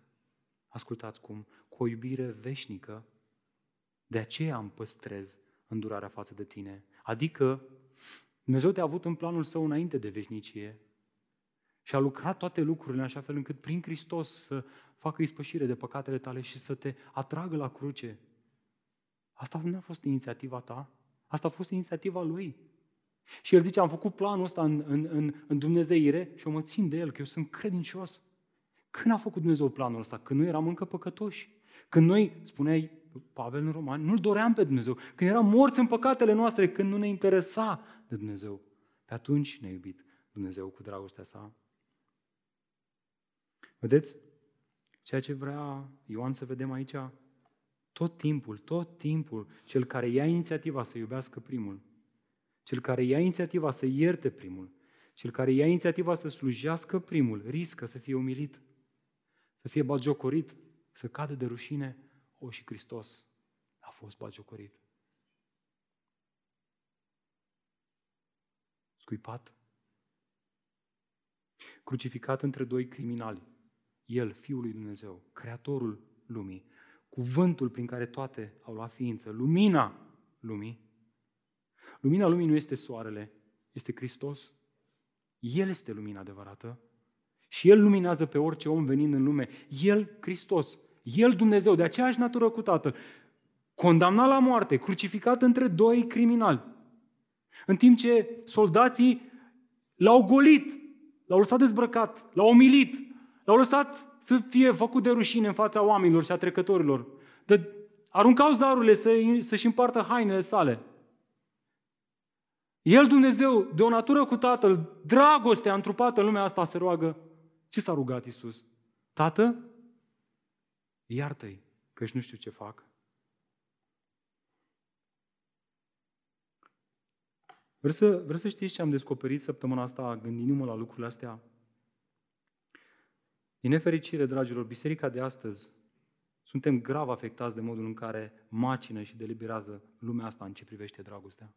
ascultați cum, cu o iubire veșnică, de aceea îmi păstrez îndurarea față de tine. Adică Dumnezeu te-a avut în planul său înainte de veșnicie și a lucrat toate lucrurile în așa fel încât prin Hristos să facă ispășire de păcatele tale și să te atragă la cruce. Asta nu a fost inițiativa ta, asta a fost inițiativa Lui. Și el zice, am făcut planul ăsta în, în, în, în Dumnezeire și o mă țin de el, că eu sunt credincios. Când a făcut Dumnezeu planul ăsta? Când noi eram încă păcătoși. Când noi, spuneai Pavel în Roman, nu-L doream pe Dumnezeu. Când eram morți în păcatele noastre, când nu ne interesa de Dumnezeu. Pe atunci ne-a iubit Dumnezeu cu dragostea sa. Vedeți? Ceea ce vrea Ioan să vedem aici, tot timpul, tot timpul, cel care ia inițiativa să iubească primul, cel care ia inițiativa să ierte primul, cel care ia inițiativa să slujească primul, riscă să fie umilit, să fie bagiocorit, să cadă de rușine, o, și Hristos a fost bagiocorit. Scuipat, crucificat între doi criminali, El, Fiul lui Dumnezeu, Creatorul lumii, cuvântul prin care toate au luat ființă, lumina lumii, Lumina lumii nu este soarele, este Hristos. El este lumina adevărată și El luminează pe orice om venind în lume. El, Hristos, El, Dumnezeu, de aceeași natură cu Tatăl, condamnat la moarte, crucificat între doi criminali. În timp ce soldații l-au golit, l-au lăsat dezbrăcat, l-au omilit, l-au lăsat să fie făcut de rușine în fața oamenilor și a trecătorilor. De, aruncau zarurile să, să-și împartă hainele sale. El, Dumnezeu, de o natură cu Tatăl, dragostea întrupată în lumea asta, se roagă. Ce s-a rugat Isus? Tată, iartă-i, că nu știu ce fac. Vreți să, vreți să știți ce am descoperit săptămâna asta gândindu-mă la lucrurile astea? Din nefericire, dragilor, biserica de astăzi suntem grav afectați de modul în care macină și deliberează lumea asta în ce privește dragostea.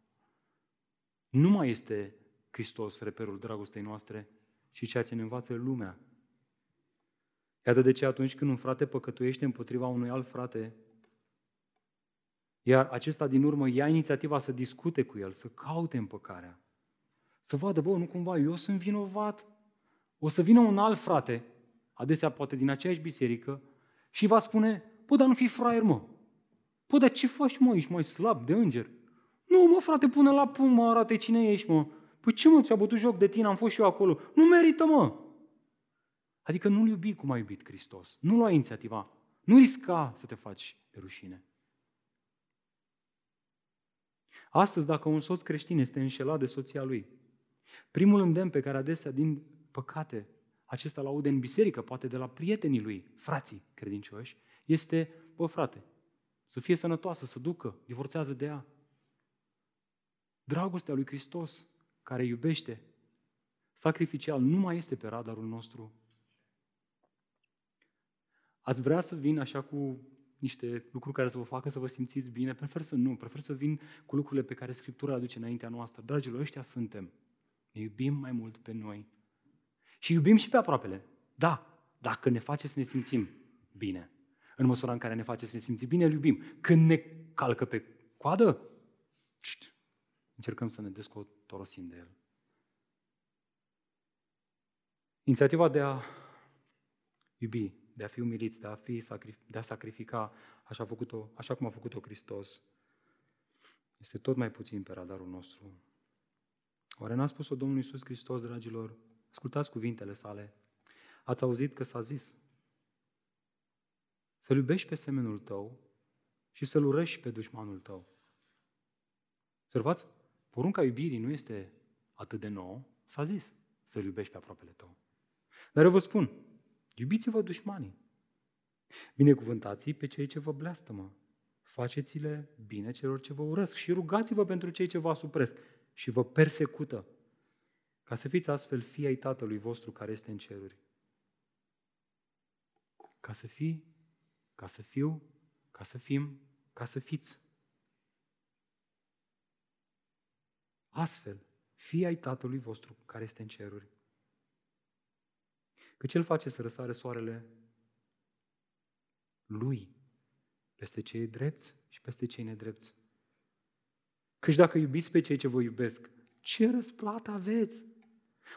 Nu mai este Hristos reperul dragostei noastre, ci ceea ce ne învață lumea. Iată de ce atunci când un frate păcătuiește împotriva unui alt frate, iar acesta din urmă ia inițiativa să discute cu el, să caute împăcarea, să vadă, bă, nu cumva eu sunt vinovat, o să vină un alt frate, adesea poate din aceeași biserică, și va spune, bă, dar nu fi fraier, mă. Bă, dar ce faci, mă, ești mai slab de înger? Nu, mă, frate, pune la punct, mă, arate cine ești, mă. Păi ce, mă, ți-a bătut joc de tine, am fost și eu acolo. Nu merită, mă. Adică nu-L iubi cum a iubit Hristos. Nu lua inițiativa. Nu risca să te faci de rușine. Astăzi, dacă un soț creștin este înșelat de soția lui, primul îndemn pe care adesea, din păcate, acesta l-aude în biserică, poate de la prietenii lui, frații credincioși, este, bă, frate, să fie sănătoasă, să ducă, divorțează de ea, Dragostea lui Hristos, care iubește sacrificial, nu mai este pe radarul nostru. Ați vrea să vin așa cu niște lucruri care să vă facă să vă simțiți bine? Prefer să nu, prefer să vin cu lucrurile pe care Scriptura le aduce înaintea noastră. Dragilor, ăștia suntem. Ne iubim mai mult pe noi. Și iubim și pe aproapele. Da, dacă ne face să ne simțim bine. În măsura în care ne face să ne simțim bine, îl iubim. Când ne calcă pe coadă, încercăm să ne descotorosim de el. Inițiativa de a iubi, de a fi umiliți, de a, fi, de a sacrifica așa, a făcut-o, așa cum a făcut-o Hristos, este tot mai puțin pe radarul nostru. Oare n-a spus-o Domnul Iisus Hristos, dragilor? Ascultați cuvintele sale. Ați auzit că s-a zis să-L iubești pe semenul tău și să-L urăști pe dușmanul tău. Observați? Porunca iubirii nu este atât de nouă, s-a zis să-L iubești pe aproapele tău. Dar eu vă spun, iubiți-vă dușmanii. Binecuvântați pe cei ce vă bleastămă. Faceți-le bine celor ce vă urăsc și rugați-vă pentru cei ce vă asupresc și vă persecută, ca să fiți astfel fii ai Tatălui vostru care este în ceruri. Ca să fii, ca să fiu, ca să fim, ca să fiți. Astfel, fii ai Tatălui vostru care este în ceruri. Că El face să răsare soarele Lui peste cei drepți și peste cei nedrepți. Căci dacă iubiți pe cei ce vă iubesc, ce răsplată aveți?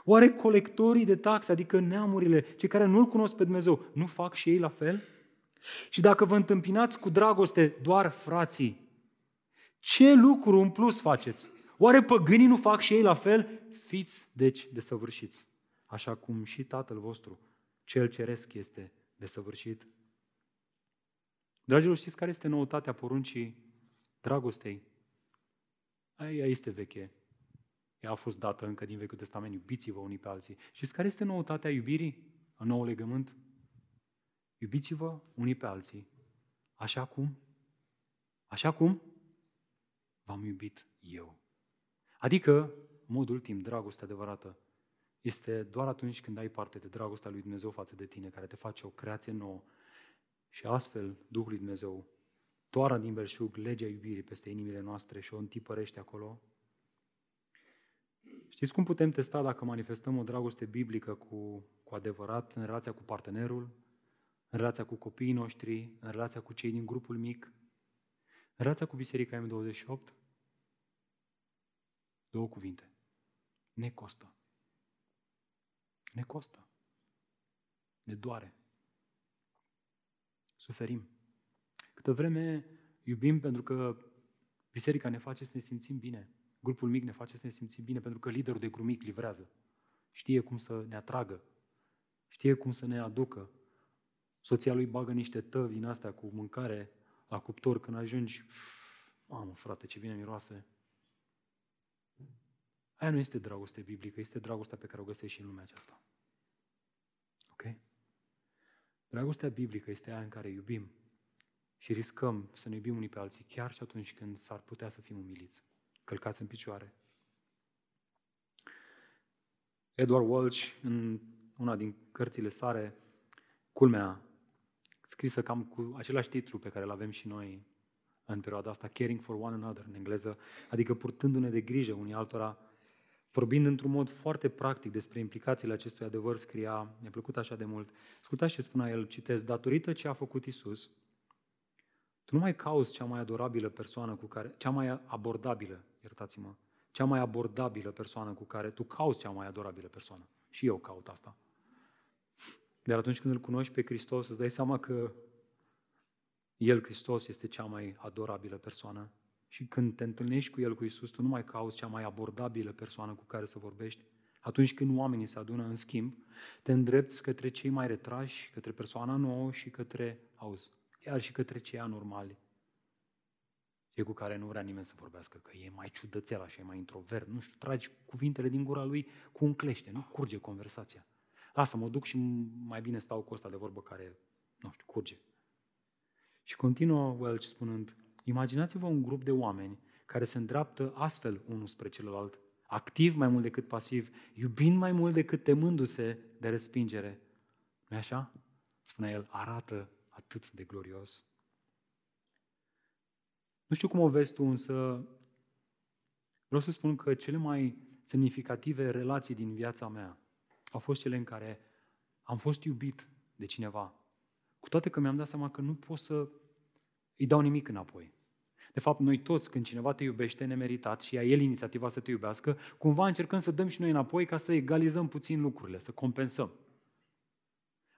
Oare colectorii de taxe, adică neamurile, cei care nu-L cunosc pe Dumnezeu, nu fac și ei la fel? Și dacă vă întâmpinați cu dragoste doar frații, ce lucru în plus faceți? Oare păgânii nu fac și ei la fel? Fiți, deci, desăvârșiți, așa cum și Tatăl vostru, cel ceresc, este desăvârșit. Dragilor, știți care este noutatea poruncii dragostei? Aia este veche. Ea a fost dată încă din Vechiul Testament. Iubiți-vă unii pe alții. Știți care este noutatea iubirii în nou legământ? Iubiți-vă unii pe alții. Așa cum? Așa cum? V-am iubit eu. Adică, în mod ultim, dragostea adevărată este doar atunci când ai parte de dragostea lui Dumnezeu față de tine, care te face o creație nouă. Și astfel, Duhul lui Dumnezeu toară din belșug legea iubirii peste inimile noastre și o întipărește acolo. Știți cum putem testa dacă manifestăm o dragoste biblică cu, cu adevărat în relația cu partenerul, în relația cu copiii noștri, în relația cu cei din grupul mic, în relația cu Biserica M28? Două cuvinte. Ne costă. Ne costă. Ne doare. Suferim. Câtă vreme iubim pentru că biserica ne face să ne simțim bine, grupul mic ne face să ne simțim bine pentru că liderul de grup mic livrează. Știe cum să ne atragă, știe cum să ne aducă. Soția lui bagă niște tăvi din astea cu mâncare la cuptor când ajungi. Mamă, frate, ce bine miroase. Aia nu este dragoste biblică, este dragostea pe care o găsești și în lumea aceasta. Ok? Dragostea biblică este aia în care iubim și riscăm să ne iubim unii pe alții, chiar și atunci când s-ar putea să fim umiliți, călcați în picioare. Edward Walsh, în una din cărțile sare, culmea, scrisă cam cu același titlu pe care îl avem și noi în perioada asta, Caring for One Another, în engleză, adică purtându-ne de grijă unii altora, vorbind într-un mod foarte practic despre implicațiile acestui adevăr, scria, mi-a plăcut așa de mult, ascultați ce spunea el, citesc, datorită ce a făcut Isus, tu nu mai cauți cea mai adorabilă persoană cu care, cea mai abordabilă, iertați-mă, cea mai abordabilă persoană cu care tu cauți cea mai adorabilă persoană. Și eu caut asta. Dar atunci când îl cunoști pe Hristos, îți dai seama că El, Hristos, este cea mai adorabilă persoană. Și când te întâlnești cu El, cu Isus, tu nu mai cauți cea mai abordabilă persoană cu care să vorbești. Atunci când oamenii se adună în schimb, te îndrepți către cei mai retrași, către persoana nouă și către, auzi, chiar și către cei anormali. Cei cu care nu vrea nimeni să vorbească, că e mai ciudățel așa, e mai introvert, nu știu, tragi cuvintele din gura lui cu un clește, nu curge conversația. Lasă, mă duc și mai bine stau cu ăsta de vorbă care, nu știu, curge. Și continuă Welch spunând, imaginați-vă un grup de oameni care se îndreaptă astfel unul spre celălalt, activ mai mult decât pasiv, iubind mai mult decât temându-se de respingere. nu așa? Spune el, arată atât de glorios. Nu știu cum o vezi tu, însă vreau să spun că cele mai semnificative relații din viața mea au fost cele în care am fost iubit de cineva. Cu toate că mi-am dat seama că nu pot să îi dau nimic înapoi. De fapt, noi toți, când cineva te iubește nemeritat și ia el inițiativa să te iubească, cumva încercăm să dăm și noi înapoi ca să egalizăm puțin lucrurile, să compensăm.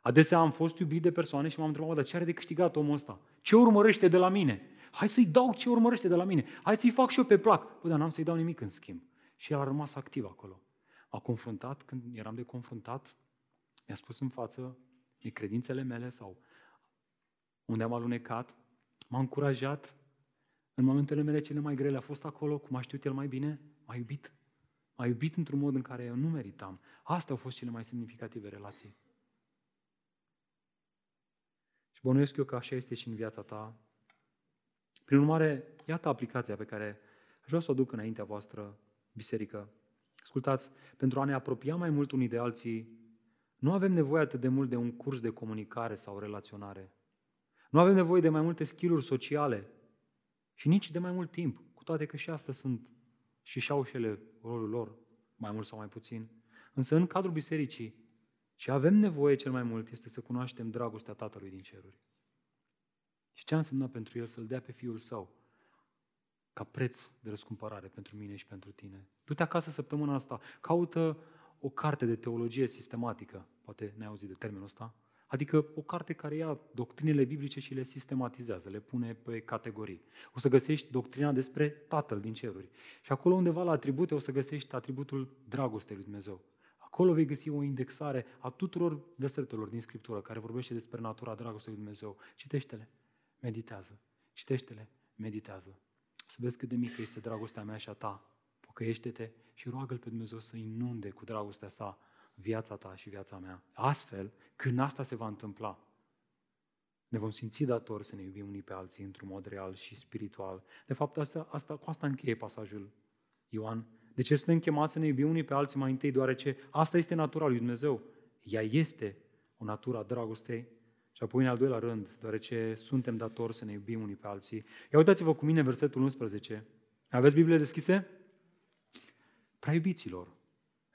Adesea am fost iubit de persoane și m-am întrebat, dar ce are de câștigat omul ăsta? Ce urmărește de la mine? Hai să-i dau ce urmărește de la mine. Hai să-i fac și eu pe plac. Păi, dar n-am să-i dau nimic în schimb. Și el a rămas activ acolo. M-a confruntat, când eram de confruntat, mi-a spus în față credințele mele sau unde am alunecat, m-a încurajat, în momentele mele cele mai grele a fost acolo, cum a știut el mai bine, m-a iubit. M-a iubit într-un mod în care eu nu meritam. Astea au fost cele mai semnificative relații. Și bănuiesc eu că așa este și în viața ta. Prin urmare, iată aplicația pe care aș vrea să o duc înaintea voastră, biserică. Ascultați, pentru a ne apropia mai mult unii de alții, nu avem nevoie atât de mult de un curs de comunicare sau relaționare. Nu avem nevoie de mai multe skill sociale și nici de mai mult timp, cu toate că și asta sunt și și-au și ele rolul lor, mai mult sau mai puțin. Însă în cadrul bisericii, ce avem nevoie cel mai mult este să cunoaștem dragostea Tatălui din ceruri. Și ce a însemnat pentru El să-L dea pe Fiul Său ca preț de răscumpărare pentru mine și pentru tine. Du-te acasă săptămâna asta, caută o carte de teologie sistematică, poate ne-ai auzit de termenul ăsta, Adică o carte care ia doctrinele biblice și le sistematizează, le pune pe categorii. O să găsești doctrina despre Tatăl din ceruri. Și acolo undeva la atribute o să găsești atributul dragostei lui Dumnezeu. Acolo vei găsi o indexare a tuturor versetelor din Scriptură care vorbește despre natura dragostei lui Dumnezeu. Citește-le, meditează. Citește-le, meditează. Să vezi cât de mică este dragostea mea și a ta. Pocăiește-te și roagă-L pe Dumnezeu să inunde cu dragostea sa viața ta și viața mea. Astfel, când asta se va întâmpla, ne vom simți datori să ne iubim unii pe alții într-un mod real și spiritual. De fapt, asta, asta, cu asta încheie pasajul Ioan. De ce suntem chemați să ne iubim unii pe alții mai întâi? Deoarece asta este natura lui Dumnezeu. Ea este o natură a dragostei și apoi în al doilea rând, deoarece suntem datori să ne iubim unii pe alții. Ia uitați-vă cu mine versetul 11. Aveți Biblie deschise? Prea iubiților.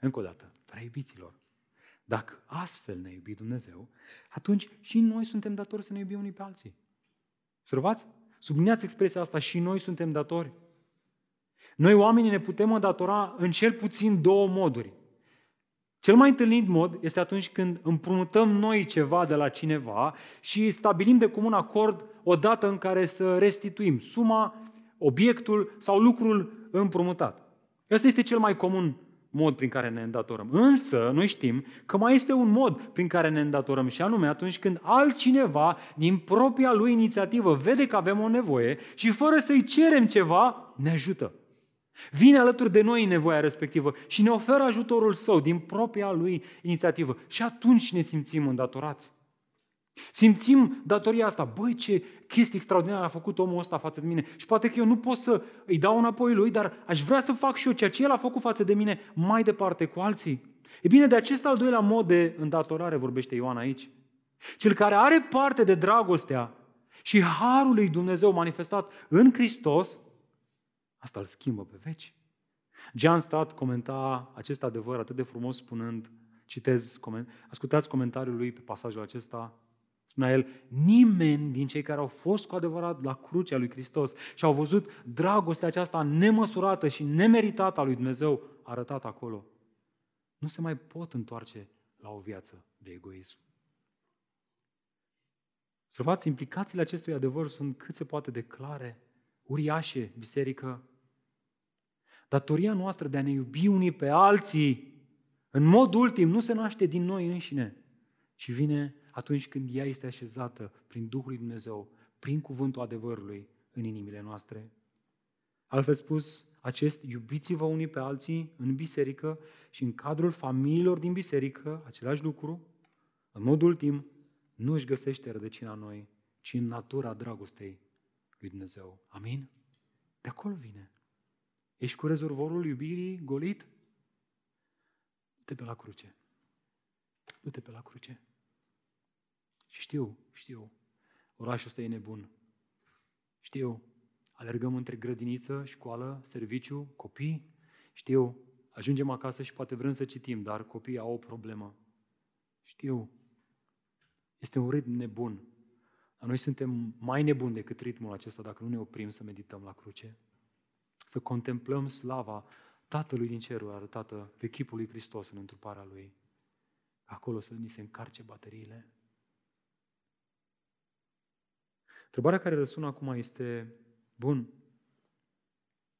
Încă o dată prea iubiților. Dacă astfel ne iubi Dumnezeu, atunci și noi suntem datori să ne iubim unii pe alții. Observați? Subliniați expresia asta, și noi suntem datori. Noi oamenii ne putem datora în cel puțin două moduri. Cel mai întâlnit mod este atunci când împrumutăm noi ceva de la cineva și stabilim de comun acord o dată în care să restituim suma, obiectul sau lucrul împrumutat. Ăsta este cel mai comun mod prin care ne îndatorăm. Însă, noi știm că mai este un mod prin care ne îndatorăm și anume atunci când altcineva din propria lui inițiativă vede că avem o nevoie și fără să-i cerem ceva, ne ajută. Vine alături de noi în nevoia respectivă și ne oferă ajutorul său din propria lui inițiativă. Și atunci ne simțim îndatorați. Simțim datoria asta. Băi, ce chestie extraordinară a făcut omul ăsta față de mine. Și poate că eu nu pot să îi dau înapoi lui, dar aș vrea să fac și eu ceea ce el a făcut față de mine mai departe cu alții. E bine, de acest al doilea mod de îndatorare vorbește Ioan aici. Cel care are parte de dragostea și harul lui Dumnezeu manifestat în Hristos, asta îl schimbă pe veci. John Stott comenta acest adevăr atât de frumos spunând, citez, coment, ascultați comentariul lui pe pasajul acesta, Spunea el, nimeni din cei care au fost cu adevărat la crucea lui Hristos și au văzut dragostea aceasta nemăsurată și nemeritată a lui Dumnezeu arătată acolo, nu se mai pot întoarce la o viață de egoism. Observați, implicațiile acestui adevăr sunt cât se poate de clare, uriașe, biserică. Datoria noastră de a ne iubi unii pe alții, în mod ultim, nu se naște din noi înșine, ci vine atunci când ea este așezată prin Duhul lui Dumnezeu, prin cuvântul adevărului în inimile noastre. Altfel spus, acest iubiți-vă unii pe alții în biserică și în cadrul familiilor din biserică, același lucru, în mod ultim, nu își găsește rădăcina noi, ci în natura dragostei lui Dumnezeu. Amin? De acolo vine. Ești cu rezervorul iubirii golit? Du-te pe la cruce. Du-te pe la cruce. Și știu, știu, orașul ăsta e nebun. Știu, alergăm între grădiniță, școală, serviciu, copii. Știu, ajungem acasă și poate vrem să citim, dar copiii au o problemă. Știu, este un ritm nebun. Dar noi suntem mai nebuni decât ritmul acesta dacă nu ne oprim să medităm la cruce. Să contemplăm slava Tatălui din cerul arătată pe chipul lui Hristos în întruparea Lui. Acolo să ni se încarce bateriile. Întrebarea care răsună acum este, bun,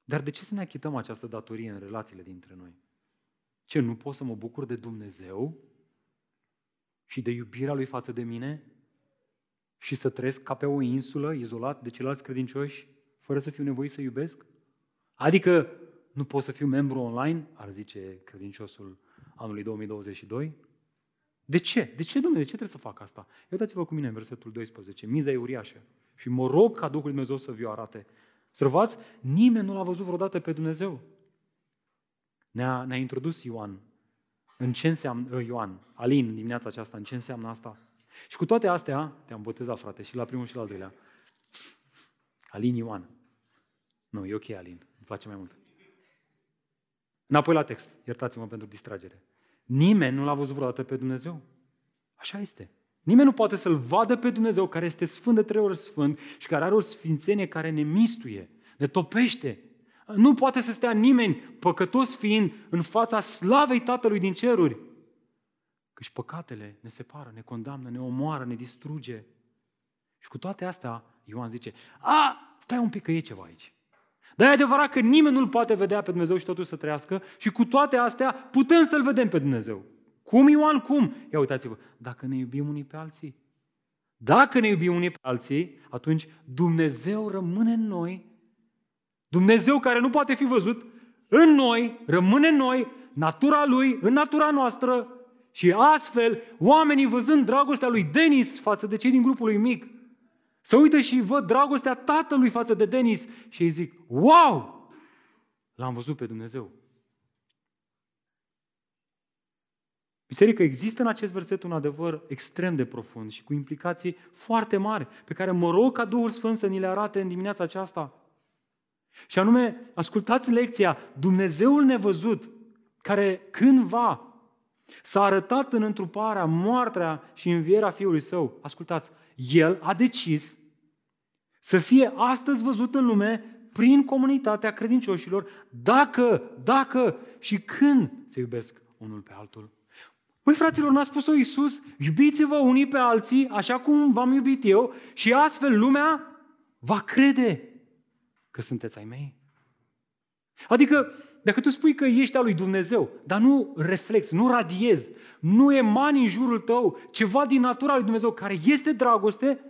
dar de ce să ne achităm această datorie în relațiile dintre noi? Ce, nu pot să mă bucur de Dumnezeu și de iubirea Lui față de mine și să trăiesc ca pe o insulă, izolat de ceilalți credincioși, fără să fiu nevoit să iubesc? Adică nu pot să fiu membru online, ar zice credinciosul anului 2022? De ce? De ce, Dumnezeu? De ce trebuie să fac asta? Uitați-vă cu mine în versetul 12. Miza e uriașă. Și mă rog ca Duhul Dumnezeu să vi-o arate. Sărvați, nimeni nu l-a văzut vreodată pe Dumnezeu. Ne-a, ne-a introdus Ioan. În ce înseamnă, ă, Ioan, Alin, dimineața aceasta, în ce înseamnă asta? Și cu toate astea, te-am botezat, frate, și la primul și la al doilea. Alin Ioan. Nu, e ok, Alin. Îmi place mai mult. Înapoi la text. Iertați-mă pentru distragere. Nimeni nu l-a văzut vreodată pe Dumnezeu. Așa este. Nimeni nu poate să-L vadă pe Dumnezeu care este sfânt de trei ori sfânt și care are o sfințenie care ne mistuie, ne topește. Nu poate să stea nimeni păcătos fiind în fața slavei Tatălui din ceruri. Căci păcatele ne separă, ne condamnă, ne omoară, ne distruge. Și cu toate astea, Ioan zice, a, stai un pic că e ceva aici. Dar e adevărat că nimeni nu-L poate vedea pe Dumnezeu și totul să trăiască și cu toate astea putem să-L vedem pe Dumnezeu. Cum, Ioan, cum? Ia uitați-vă, dacă ne iubim unii pe alții. Dacă ne iubim unii pe alții, atunci Dumnezeu rămâne în noi. Dumnezeu care nu poate fi văzut, în noi, rămâne în noi, natura Lui, în natura noastră și astfel, oamenii văzând dragostea lui Denis față de cei din grupul lui mic, să uită și văd dragostea tatălui față de Denis și îi zic, wow, l-am văzut pe Dumnezeu. Biserică, există în acest verset un adevăr extrem de profund și cu implicații foarte mari, pe care mă rog ca Duhul Sfânt să ni le arate în dimineața aceasta. Și anume, ascultați lecția, Dumnezeul nevăzut, care cândva s-a arătat în întruparea, moartea și învierea Fiului Său, ascultați, El a decis să fie astăzi văzut în lume prin comunitatea credincioșilor, dacă, dacă și când se iubesc unul pe altul. Păi, fraților, n-a spus-o Iisus, iubiți-vă unii pe alții, așa cum v-am iubit eu, și astfel lumea va crede că sunteți ai mei. Adică, dacă tu spui că ești al lui Dumnezeu, dar nu reflex, nu radiezi, nu emani în jurul tău ceva din natura lui Dumnezeu care este dragoste,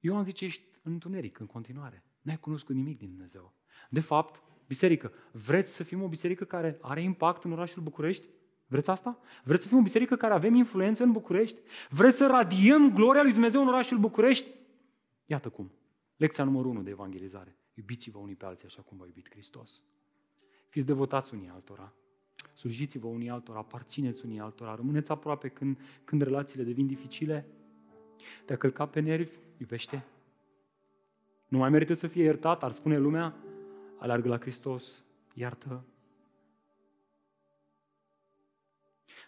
eu am zice, ești în întuneric în continuare. N-ai cunoscut nimic din Dumnezeu. De fapt, biserică, vreți să fim o biserică care are impact în orașul București? Vreți asta? Vreți să fim o biserică care avem influență în București? Vreți să radiem gloria lui Dumnezeu în orașul București? Iată cum. Lecția numărul 1 de evangelizare. Iubiți-vă unii pe alții așa cum v-a iubit Hristos. Fiți devotați unii altora. Slujiți-vă unii altora, aparțineți unii altora, rămâneți aproape când, când relațiile devin dificile. Te-a călcat pe nervi, iubește. Nu mai merită să fie iertat, ar spune lumea, aleargă la Hristos, iartă.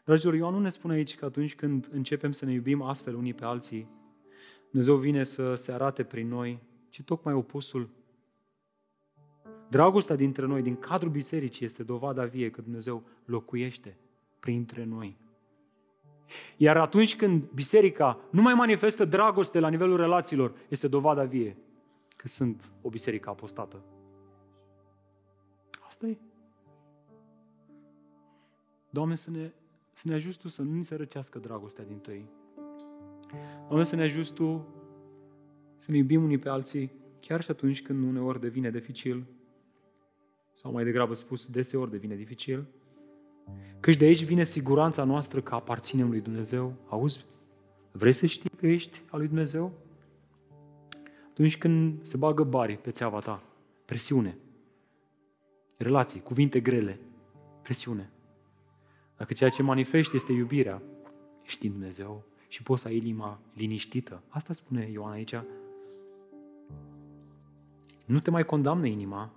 Dragilor, Ioan nu ne spune aici că atunci când începem să ne iubim astfel unii pe alții, Dumnezeu vine să se arate prin noi, ci tocmai opusul. Dragostea dintre noi, din cadrul bisericii, este dovada vie că Dumnezeu locuiește printre noi. Iar atunci când biserica nu mai manifestă dragoste la nivelul relațiilor, este dovada vie că sunt o biserică apostată. Asta e. Doamne, să ne, să ne ajuți Tu să nu ni se răcească dragostea din tăi. Doamne, să ne ajuți Tu să ne iubim unii pe alții, chiar și atunci când uneori devine dificil, sau mai degrabă spus, deseori devine dificil, căci de aici vine siguranța noastră că aparținem lui Dumnezeu. Auzi? Vrei să știi că ești al lui Dumnezeu? Atunci când se bagă bari pe țeava ta, presiune, relații, cuvinte grele, presiune. Dacă ceea ce manifesti este iubirea, ești în Dumnezeu și poți să ai inima liniștită. Asta spune Ioan aici. Nu te mai condamnă inima,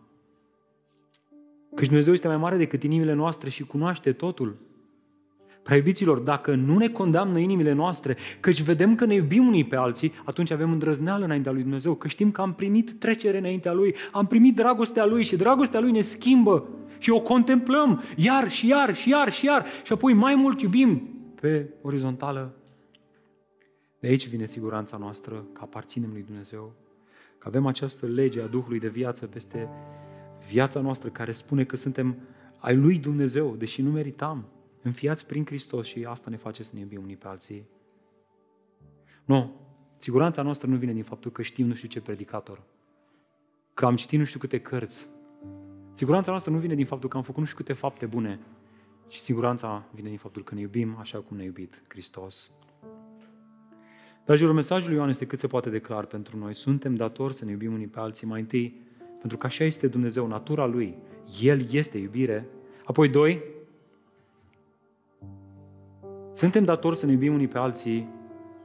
Căci Dumnezeu este mai mare decât inimile noastre și cunoaște totul. Preiubiților, dacă nu ne condamnă inimile noastre, căci vedem că ne iubim unii pe alții, atunci avem îndrăzneală înaintea lui Dumnezeu, că știm că am primit trecere înaintea Lui, am primit dragostea Lui și dragostea Lui ne schimbă și o contemplăm iar și iar și iar și iar și apoi mai mult iubim pe orizontală. De aici vine siguranța noastră că aparținem lui Dumnezeu Că avem această lege a Duhului de viață peste viața noastră care spune că suntem ai lui Dumnezeu, deși nu meritam, înfiați prin Hristos și asta ne face să ne iubim unii pe alții. Nu, siguranța noastră nu vine din faptul că știm nu știu ce predicator, că am citit nu știu câte cărți. Siguranța noastră nu vine din faptul că am făcut nu știu câte fapte bune, și siguranța vine din faptul că ne iubim așa cum ne-a iubit Hristos. Dragilor, mesajul lui Ioan este cât se poate de clar pentru noi. Suntem datori să ne iubim unii pe alții mai întâi, pentru că așa este Dumnezeu, natura Lui. El este iubire. Apoi, doi, suntem datori să ne iubim unii pe alții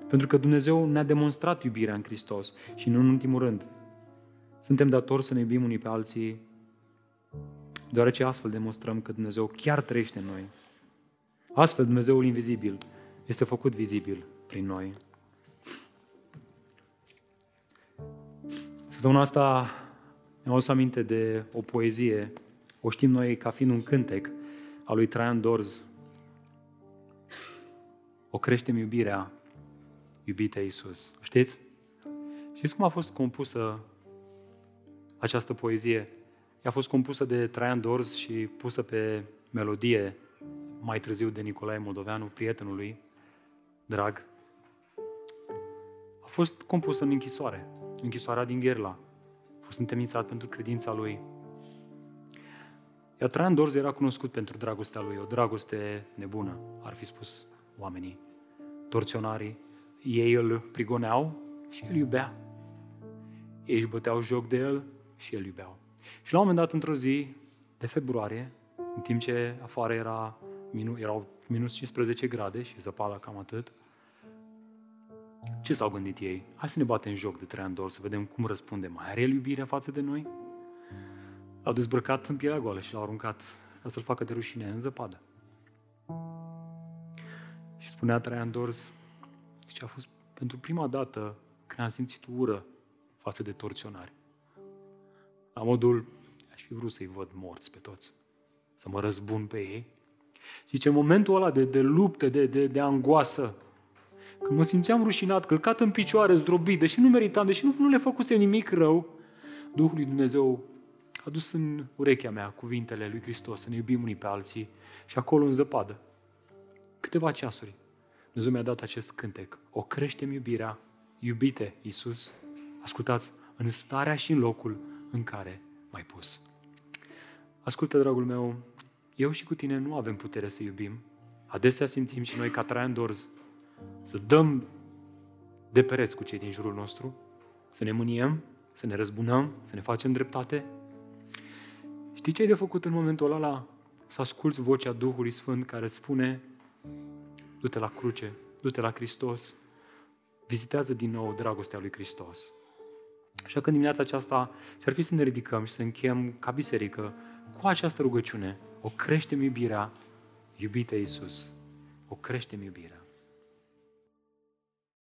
pentru că Dumnezeu ne-a demonstrat iubirea în Hristos. Și nu în ultimul rând, suntem datori să ne iubim unii pe alții deoarece astfel demonstrăm că Dumnezeu chiar trăiește în noi. Astfel, Dumnezeul invizibil este făcut vizibil prin noi. Săptămâna asta mi-am adus aminte de o poezie, o știm noi ca fiind un cântec al lui Traian Dorz. O creștem iubirea, iubite Iisus. Știți? Știți cum a fost compusă această poezie? Ea a fost compusă de Traian Dorz și pusă pe melodie mai târziu de Nicolae Moldoveanu, prietenul lui, drag. A fost compusă în închisoare, închisoarea din Gherla. A fost întemnițat pentru credința lui. Iar Traian Dorz era cunoscut pentru dragostea lui, o dragoste nebună, ar fi spus oamenii. Torționarii, ei îl prigoneau și el iubea. Ei își băteau joc de el și el iubeau. Și la un moment dat, într-o zi de februarie, în timp ce afară era, erau minus 15 grade și zăpada cam atât, ce s-au gândit ei? Hai să ne batem joc de trei ani dor, să vedem cum răspunde. Mai are el iubirea față de noi? L-au dezbrăcat în pielea goală și l-au aruncat ca să-l facă de rușine în zăpadă. Și spunea Traian Dors, zice, a fost pentru prima dată când am simțit ură față de torționari. La modul, aș fi vrut să-i văd morți pe toți, să mă răzbun pe ei. Și ce momentul ăla de, de luptă, de, de, de angoasă, când mă simțeam rușinat, călcat în picioare, zdrobit, deși nu meritam, deși nu, nu le făcuse nimic rău, Duhul lui Dumnezeu a dus în urechea mea cuvintele lui Hristos, să ne iubim unii pe alții și acolo în zăpadă. Câteva ceasuri. Dumnezeu mi-a dat acest cântec. O creștem iubirea, iubite Iisus. Ascultați, în starea și în locul în care m-ai pus. Ascultă, dragul meu, eu și cu tine nu avem putere să iubim. Adesea simțim și noi ca Traian Dorz să dăm de pereți cu cei din jurul nostru, să ne mâniem, să ne răzbunăm, să ne facem dreptate. Știi ce ai de făcut în momentul ăla? Să asculți vocea Duhului Sfânt care îți spune du-te la cruce, du-te la Hristos, vizitează din nou dragostea lui Hristos. Așa că în dimineața aceasta ar fi să ne ridicăm și să încheiem ca biserică cu această rugăciune. O creștem iubirea, iubite Iisus. O creștem iubirea.